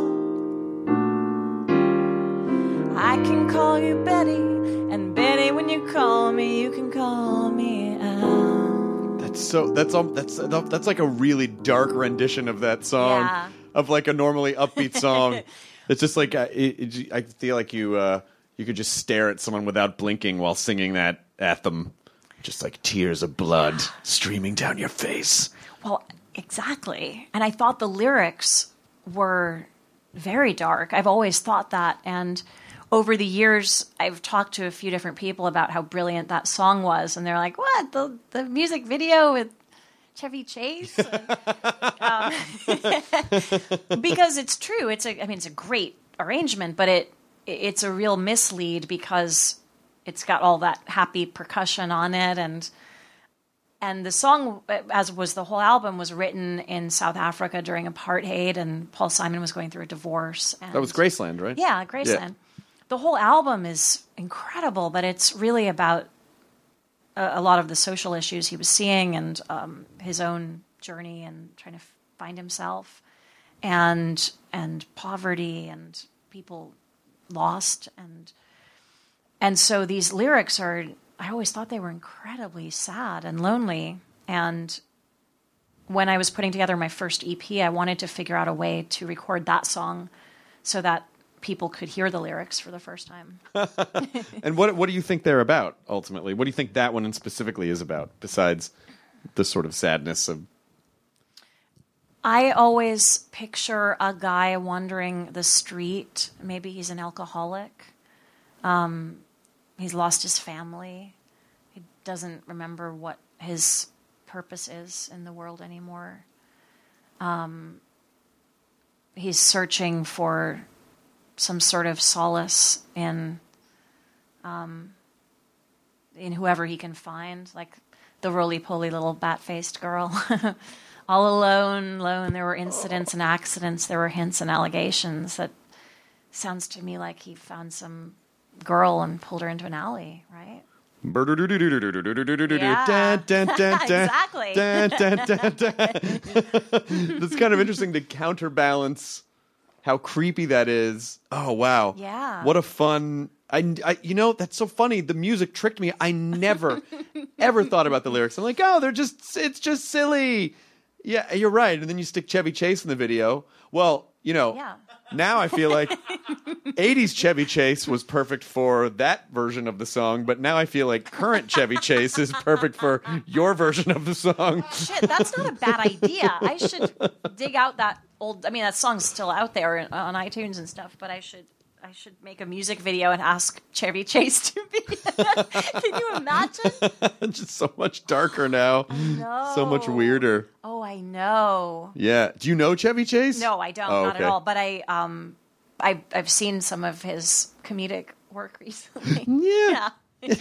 I can call you Betty, and Betty, when you call me, you can call me Al. That's so. That's um. That's that's like a really dark rendition of that song, Yeah. of like a normally upbeat song. it's just like uh, it, I feel like you uh, you could just stare at someone without blinking while singing that anthem, just like tears of blood streaming down your face. Well, exactly. And I thought the lyrics were very dark. I've always thought that. And over the years, I've talked to a few different people about how brilliant that song was. And they're like, what? The, the music video with Chevy Chase? And, um, because it's true. It's a, I mean, it's a great arrangement, but it, it's a real mislead because it's got all that happy percussion on it and and the song as was the whole album was written in south africa during apartheid and paul simon was going through a divorce and That was Graceland, right? yeah graceland the whole album is incredible but it's really about a, a lot of the social issues he was seeing and um, his own journey and trying to find himself and and poverty and people lost and and so these lyrics are i always thought they were incredibly sad and lonely. And when i was putting together my first ep i wanted to figure out a way to record that song so that people could hear the lyrics for the first time And what what do you think they're about ultimately? What do you think that one in specifically is about? Besides the sort of sadness of I always picture a guy wandering the street. Maybe he's an alcoholic. Um, he's lost his family. He doesn't remember what his purpose is in the world anymore. Um, he's searching for some sort of solace in um, in whoever he can find, like the roly poly little bat faced girl. All alone, alone. There were incidents and accidents. There were hints and allegations. That sounds to me like he found some girl and pulled her into an alley, right? Yeah. Exactly. That's kind of interesting to counterbalance how creepy that is. Oh wow. Yeah. What a fun. I, I you know that's so funny. The music tricked me. I never ever thought about the lyrics. I'm like, oh, they're just it's just silly. Yeah, you're right. And then you stick Chevy Chase in the video. Well, you know, Yeah. now I feel like 80s Chevy Chase was perfect for that version of the song, but now I feel like current Chevy Chase is perfect for your version of the song. Oh, shit, that's not a bad idea. I should dig out that old. I mean, that song's still out there on iTunes and stuff. But I should, I should make a music video and ask Chevy Chase to be. Can you imagine? Just so much darker now. So much weirder. Oh, I know. Yeah. Do you know Chevy Chase? No, I don't. Oh, not okay. at all. But I, um, I, I've seen some of his comedic work recently. Yeah. yeah,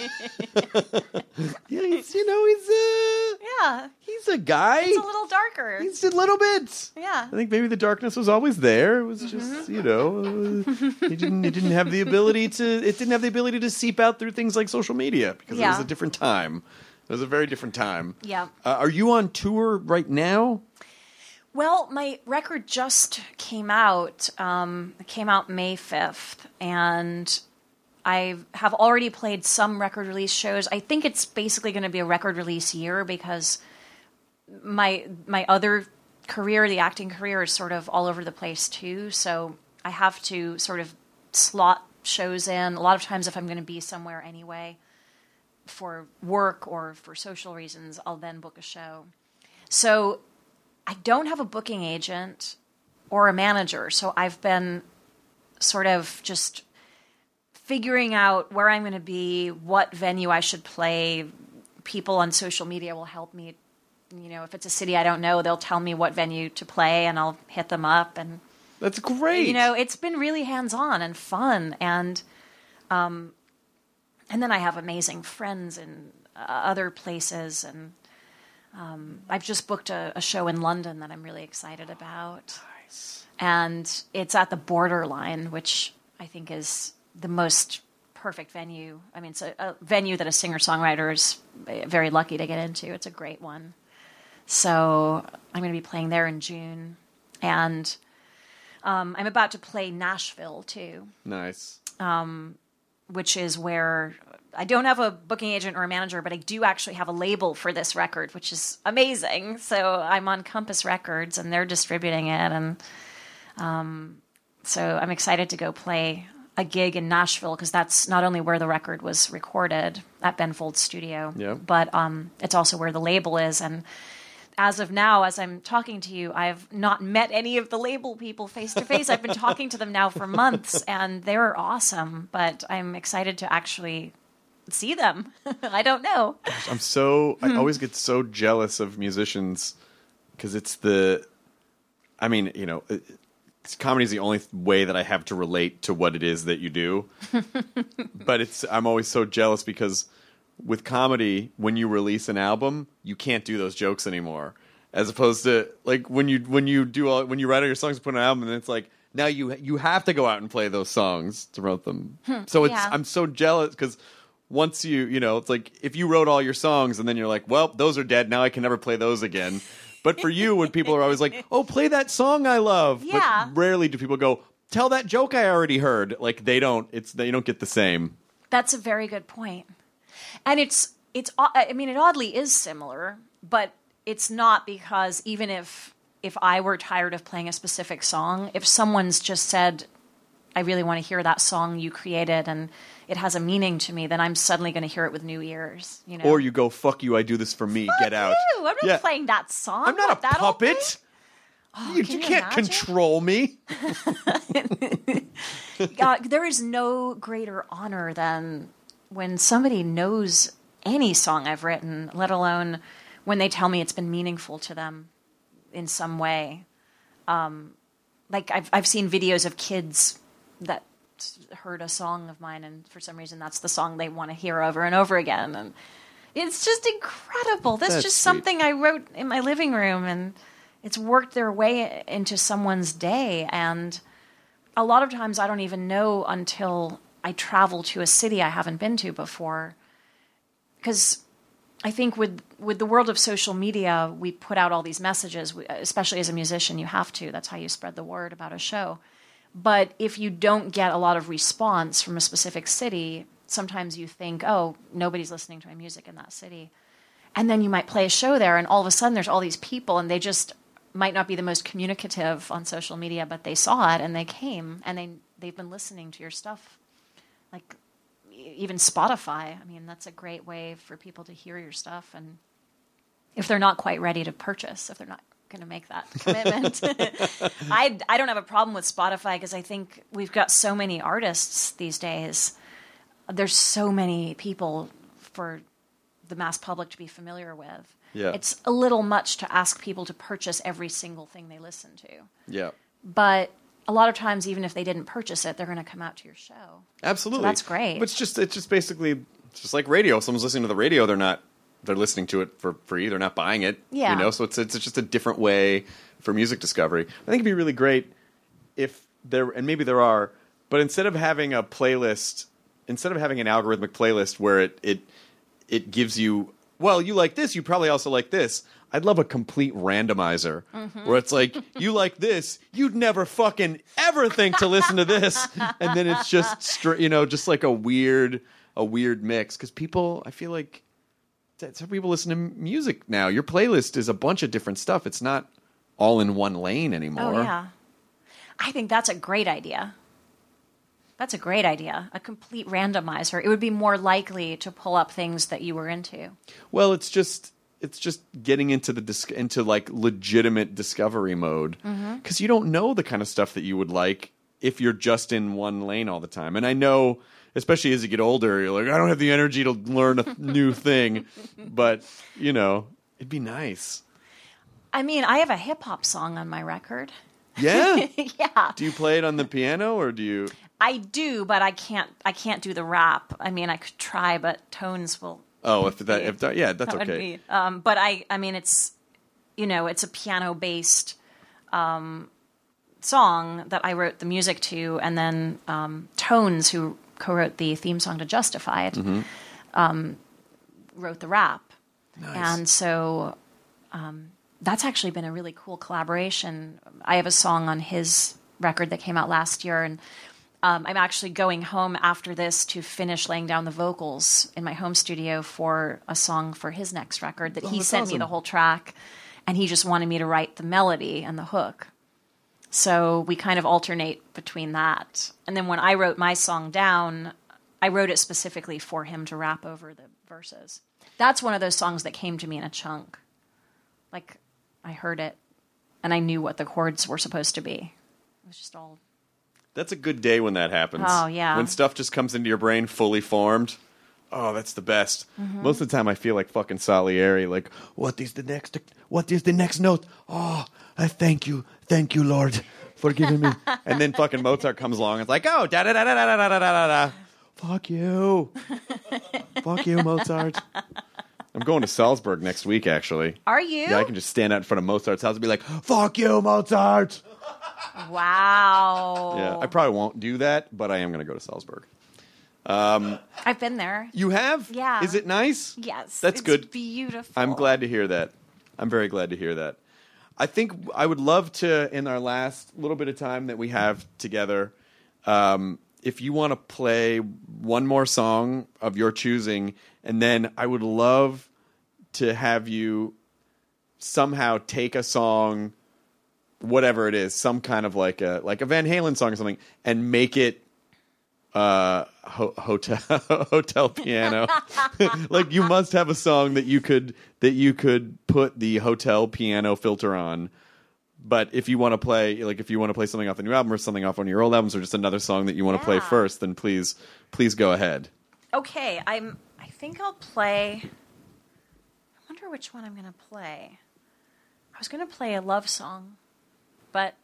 Yeah, he's, you know, he's uh yeah. he's a guy. It's a little darker. He's a little bit. yeah. I think maybe the darkness was always there. It was Mm-hmm. just, you know, uh, he didn't he didn't have the ability to it didn't have the ability to seep out through things like social media because it was a different time. It was a very different time. Yeah. Uh, are you on tour right now? Well, my record just came out. Um, it came out May 5th, and I have already played some record release shows. I think it's basically going to be a record release year because my my other career, the acting career, is sort of all over the place too. So I have to sort of slot shows in. A lot of times, if I'm going to be somewhere anyway for work or for social reasons, I'll then book a show. So I don't have a booking agent or a manager, so I've been sort of just figuring out where I'm going to be, what venue I should play. People on social media will help me. You know, if it's a city I don't know, they'll tell me what venue to play, and I'll hit them up. And That's great. you know it's been really hands-on and fun and um and then i have amazing friends in uh, other places and um, i've just booked a, a show in london that i'm really excited about Nice. and it's at the borderline which i think is the most perfect venue i mean it's a, a venue that a singer-songwriter is very lucky to get into it's a great one so i'm going to be playing there in june and um, I'm about to play Nashville too, nice. which is where I don't have a booking agent or a manager, but I do actually have a label for this record, which is amazing. So I'm on Compass Records and they're distributing it. And um, so I'm excited to go play a gig in Nashville because that's not only where the record was recorded at Ben Folds Studio, Yeah. but um, it's also where the label is. And as of now, as I'm talking to you, I've not met any of the label people face to face. I've been talking to them now for months, and they're awesome. But I'm excited to actually see them. I don't know. I'm so Hmm. I always get so jealous of musicians because it's the I mean, you know, comedy is the only way that I have to relate to what it is that you do. but it's I'm always so jealous because with comedy, when you release an album, you can't do those jokes anymore. As opposed to like when you when you do all when you write all your songs, and put an album, and it's like now you you have to go out and play those songs to write them. Hmm, so it's yeah. I'm so jealous because once you you know it's like if you wrote all your songs and then you're like well those are dead now i can never play those again but for you when people are always like oh play that song i love Yeah. but rarely do people go tell that joke i already heard like they don't it's they don't get the same That's a very good. And it's it's I mean it oddly is similar, but it's not because even if if I were tired of playing a specific song, if someone's just said I really want to hear that song you created and it has a meaning to me, then I'm suddenly going to hear it with new ears, you know. or you go fuck you i do this for me get out Ew, I'm not Yeah. playing that song. i'm not What, a puppet thing? you, can you you can't imagine? control me uh, there is no greater honor than when somebody knows any song I've written, let alone when they tell me it's been meaningful to them in some way. Um, like I've I've seen videos of kids that heard a song of mine, and for some reason that's the song they want to hear over and over again, and it's just incredible. That's, That's just sweet. something I wrote in my living room, and it's worked their way into someone's day, and a lot of times I don't even know until I travel to a city I haven't been to before. Because I think with with the world of social media, we put out all these messages, especially as a musician, you have to. That's how you spread the word about a show. But if you don't get a lot of response from a specific city, sometimes you think, oh, nobody's listening to my music in that city. And then you might play a show there, and all of a sudden there's all these people, and they just might not be the most communicative on social media, but they saw it and they came and they they've been listening to your stuff. Like even Spotify, I mean, that's a great way for people to hear your stuff, and if they're not quite ready to purchase, if they're not going to make that commitment, I I don't have a problem with Spotify because I think we've got so many artists these days. There's so many people for the mass public to be familiar with. Yeah. It's a little much to ask people to purchase every single thing they listen to. yeah But a lot of times, even if they didn't purchase it, they're going to come out to your show. Absolutely, So that's great. But it's just it's just basically it's just like radio. If someone's listening to the radio, they're not they're listening to it for free. They're not buying it. Yeah. you know. So it's it's just a different way for music discovery. I think it'd be really great if there and maybe there are, but instead of having a playlist, instead of having an algorithmic playlist where it it it gives you well, you like this, you probably also like this. I'd love a complete randomizer mm-hmm. where it's like, you like this, you'd never fucking ever think to listen to this. And then it's just, you know, just like a weird, a weird mix. Cause people, I feel like that's how people listen to music now. Your playlist is a bunch of different stuff. It's not all in one lane anymore. Oh, yeah. I think that's a great idea. That's a great idea. A complete randomizer. It would be more likely to pull up things that you were into. Well, it's just it's just getting into the dis- into like legitimate discovery mode mm-hmm. because you don't know the kind of stuff that you would like if you're just in one lane all the time. And I know, especially as you get older, you're like, I don't have the energy to learn a new thing, but you know, it'd be nice. I mean, I have a hip hop song on my record. Yeah. yeah, do you play it on the piano or do you? I do, but I can't. I can't do the rap. I mean, I could try, but tones will. Oh, if that, if that, yeah, that's that okay. be- um, but I, I mean, it's you know, it's a piano based um, song that I wrote the music to, and then um, Tones, who co-wrote the theme song to Justified, Mm-hmm. um, wrote the rap. And so um, that's actually been a really cool collaboration. I have a song on his record that came out last year, and um, I'm actually going home after this to finish laying down the vocals in my home studio for a song for his next record that he Oh, that's sent awesome. me the whole track, and he just wanted me to write the melody and the hook. So we kind of alternate between that. And then when I wrote my song down, I wrote it specifically for him to rap over the verses. That's one of those songs that came to me in a chunk. Like I heard it and I knew what the chords were supposed to be. It was just all That's a good day when that happens. Oh, yeah. When stuff just comes into your brain fully formed. Oh, that's the best. Mm-hmm. Most of the time, I feel like fucking Salieri. Like, what is the next? What is the next note? Oh, I thank you, thank you, Lord, for giving me. and then fucking Mozart comes along. It's like, oh, da da da da da da da da da da. Fuck you, fuck you, Mozart. I'm going to Salzburg next week, actually. Are you? Yeah, I can just stand out in front of Mozart's house and be like, "Fuck you, Mozart." Wow. Yeah, I probably won't do that, but I am going to go to Salzburg. Um, I've been there. You have? Yeah. Is it nice? Yes. That's it's good. Beautiful. I'm glad to hear that. I'm very glad to hear that. I think I would love to, in our last little bit of time that we have together, um, if you want to play one more song of your choosing, and then I would love to have you somehow take a song, whatever it is, some kind of like a like a Van Halen song or something, and make it uh ho- hotel hotel piano like you must have a song that you could that you could put the hotel piano filter on but if you want to play like if you want to play something off the new album or something off one of your old albums or just another song that you want to play Yeah. first then please please go ahead Okay, I'm I think I'll play I wonder which one I'm going to play. I was going to play a love song, but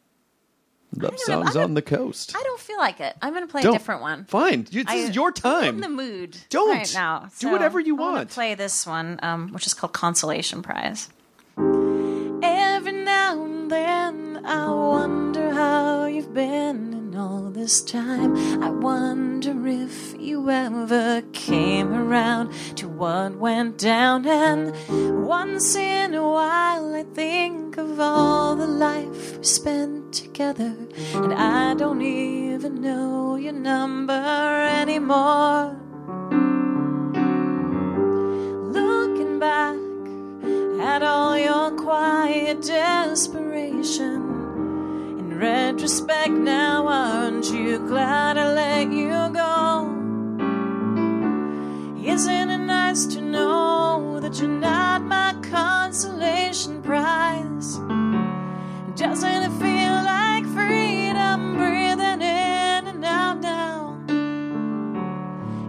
love songs on the coast I don't feel like it. I'm going to play Don't. a different one. fine you, this I- is your time. I'm in the mood Don't. right now. Do whatever you I wanna. Play this one, um, which is called Consolation Prize. Every now and then, I wonder been in all this time. I wonder if you ever came around to what went down. And once in a while, I think of all the life we spent together. And I don't even know your number anymore. Looking back at all your quiet desperation. In retrospect, now aren't you glad I let you go? Isn't it nice to know that you're not my consolation prize? Doesn't it feel like freedom breathing in and out now?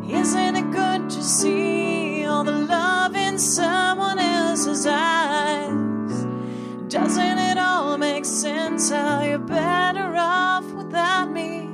Isn't it good to see all the love in someone else's eyes? Doesn't it make sense how you're better off without me?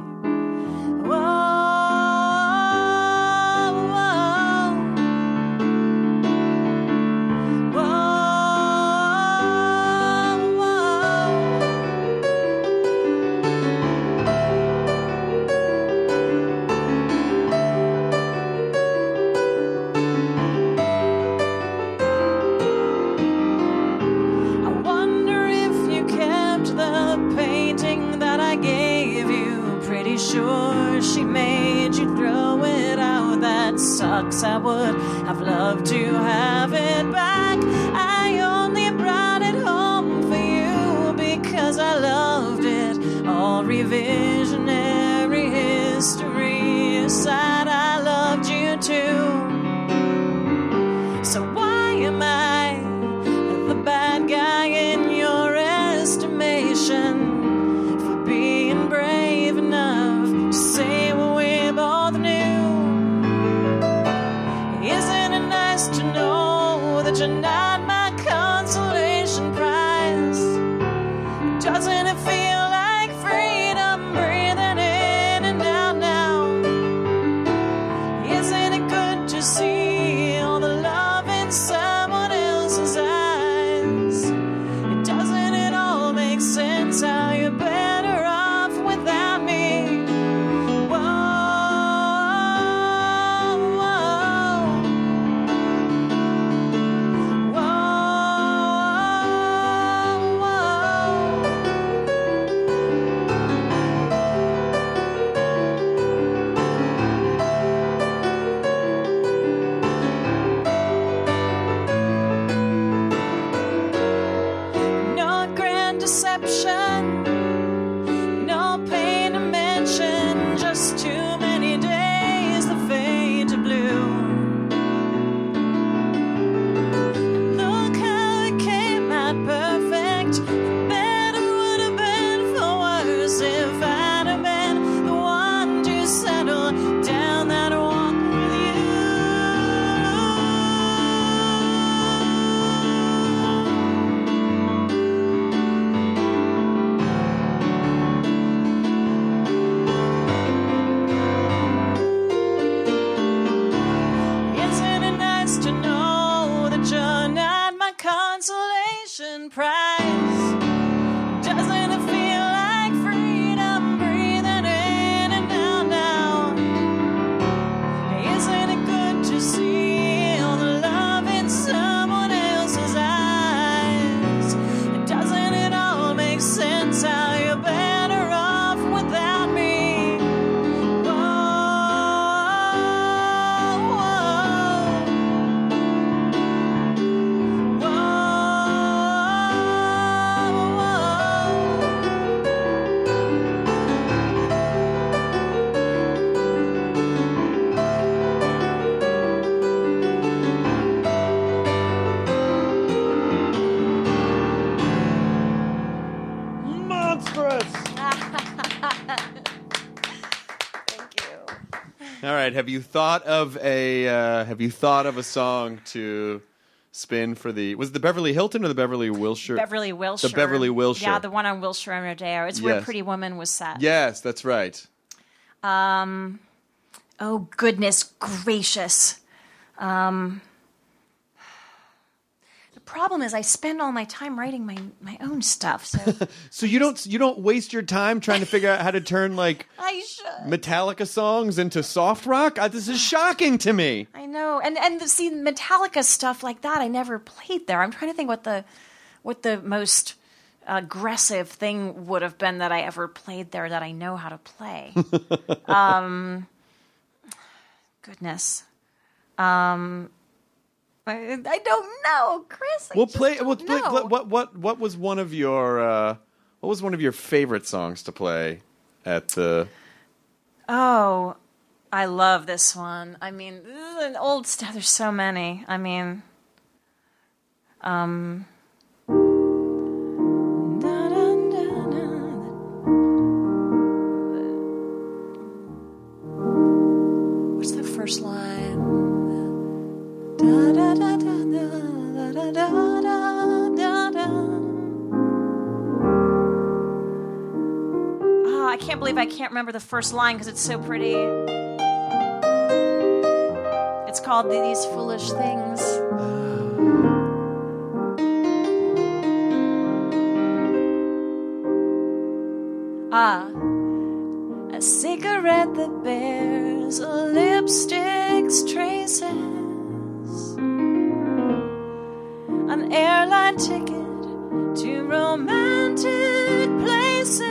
Right. Have you thought of a uh, Have you thought of a song to spin for the? Was it the Beverly Hilton or the Beverly Wilshire? Beverly Wilshire. The Beverly Wilshire. Yeah, the one on Wilshire and Rodeo. It's where Yes. Pretty Woman was set. Yes, that's right. Um, oh goodness gracious. Um, problem is I spend all my time writing my my own stuff. So So you don't you don't waste your time trying to figure out how to turn like I should. Metallica songs into soft rock. Uh, this is shocking to me. I know, and and the, see Metallica stuff like that. I never played there. I'm trying to think what the what the most aggressive thing would have been that I ever played there that I know how to play. um, goodness, um, I, I don't know, Chris. I We'll play. We'll play. know. What what what was one of your uh, what was one of your favorite songs to play at the? Oh, I love this one. I mean, an old stuff. There's so many. I mean, um. What's the first line? Da, da, Oh, I can't believe I can't remember the first line because it's so pretty. It's called These Foolish Things. Ah. A cigarette that bears a lipstick's traces. Airline ticket to romantic places.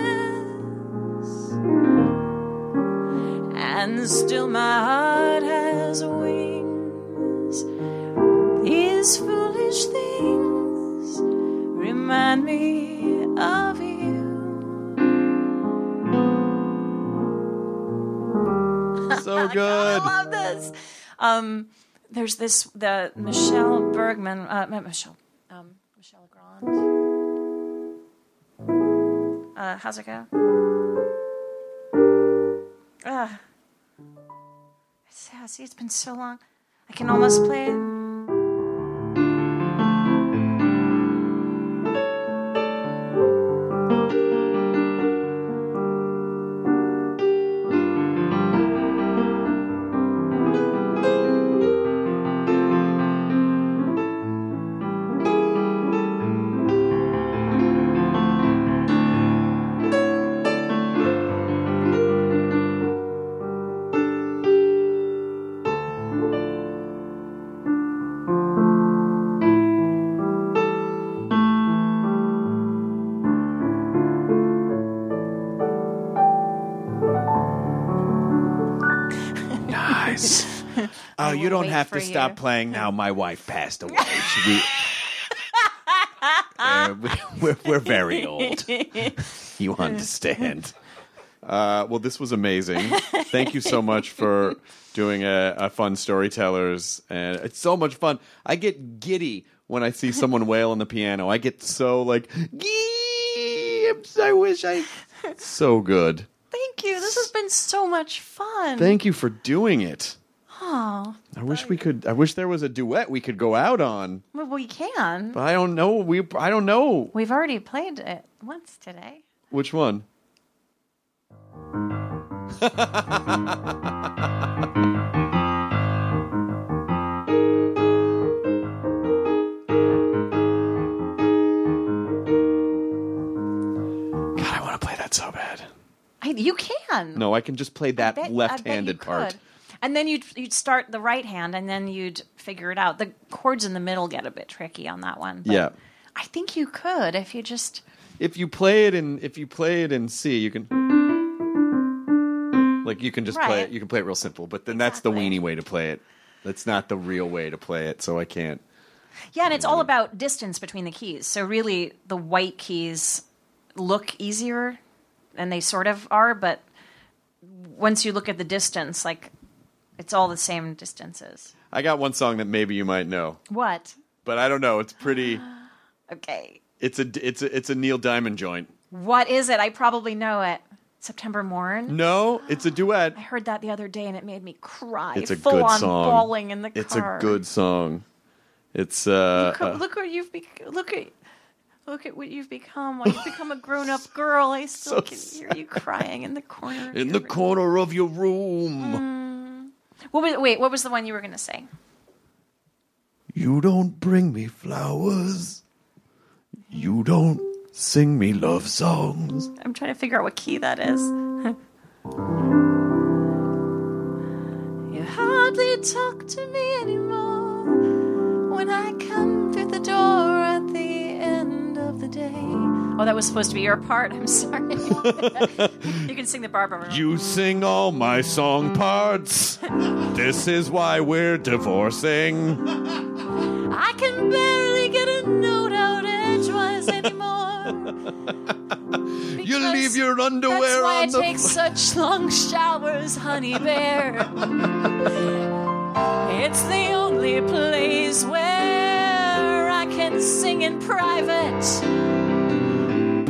And still my heart has wings. These foolish things remind me of you. So good. I love this. Um, there's this the Michelle Bergman, uh, Michelle. Uh, how's it go? Uh, see, it's been so long. I can almost play it. Don't wait have for to stop playing now. My wife passed away. Should we? Uh, we're, we're very old. you understand. Uh, well, this was amazing. Thank you so much for doing a, a fun storytellers, and it's so much fun. I get giddy when I see someone wail on the piano. I get so like, gee, I'm so- I wish I. So good. Thank you. This has been so much fun. Thank you for doing it. Oh, I wish we could. I wish there was a duet we could go out on, well, we can. but I don't know. We I don't know We've already played it once today. which one. God, I want to play that so bad. I, you can. No, I can just play that bet- I bet you left-handed part. could. And then you'd you'd start the right hand, and then you'd figure it out. The chords in the middle get a bit tricky on that one. but Yeah. I think you could if you just. If you play it in if you play it in C, you can like you can just play it. You can play it real simple, but then that's the Exactly. weenie way to play it. That's not the real way to play it, so I can't. Yeah, and it's all mm-hmm. about distance between the keys. So really, the white keys look easier, and they sort of are. But once you look at the distance, like it's all the same distances. I got one song that maybe you might know, What? but I don't know. It's pretty. Okay. It's a it's a it's a Neil Diamond joint. What is it? I probably know it. September Morn. No, it's a duet. I heard that the other day and it made me cry. It's a full good on song. bawling in the car. It's a good song. It's uh, Look, uh, look what you've be- look at look at what you've become. While you've become a grown up girl, I still So can hear you crying in the corner. of in the corner of your room. What was, wait, what was the one you were going to say? You don't bring me flowers. You don't sing me love songs. I'm trying to figure out what key that is. you hardly talk to me anymore when I come through the door at the end of the day. Oh, that was supposed to be your part. I'm sorry. you can sing the Barbra. You sing all my song parts. this is why we're divorcing. I can barely get a note out edgewise anymore. You leave your underwear That's why I on the take such long showers, honey bear. it's the only place where I can sing in private.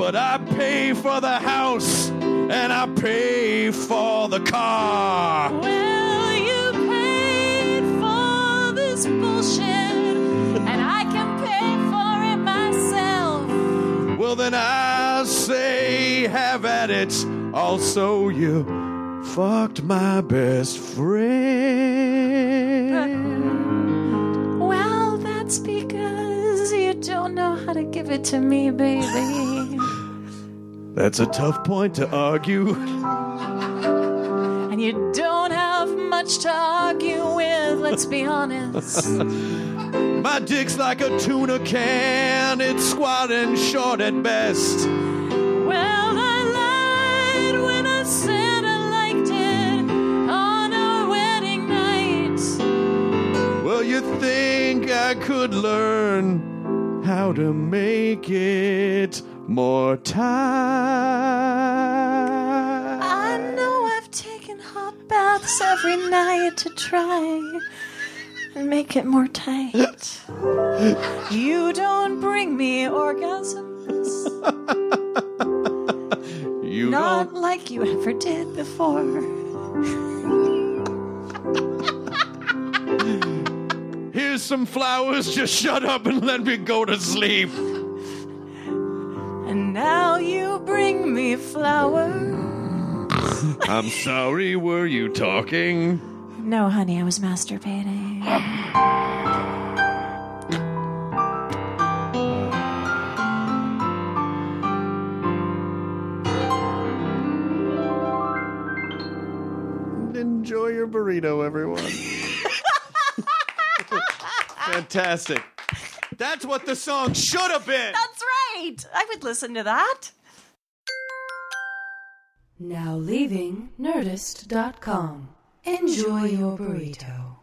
But I pay for the house and I pay for the car. Well, you paid for this bullshit, and I can pay for it myself. Well, then I say, have at it. Also, you fucked my best friend. Well, that's because you don't know how to give it to me, baby. That's a tough point to argue. And you don't have much to argue with, let's be honest. My dick's like a tuna can, it's squat and short at best. Well, I lied when I said I liked it on our wedding night. Well, you think I could learn how to make it more time? I know I've taken hot baths every night to try and make it more tight. you don't bring me orgasms, You not don't. like you ever did before. Here's some flowers, just shut up and let me go to sleep. And now you bring me flowers. I'm sorry, were you talking? No, honey, I was masturbating. Enjoy your burrito, everyone. Fantastic. That's what the song should have been. That's right. I would listen to that. Now leaving Nerdist.com. Enjoy your burrito.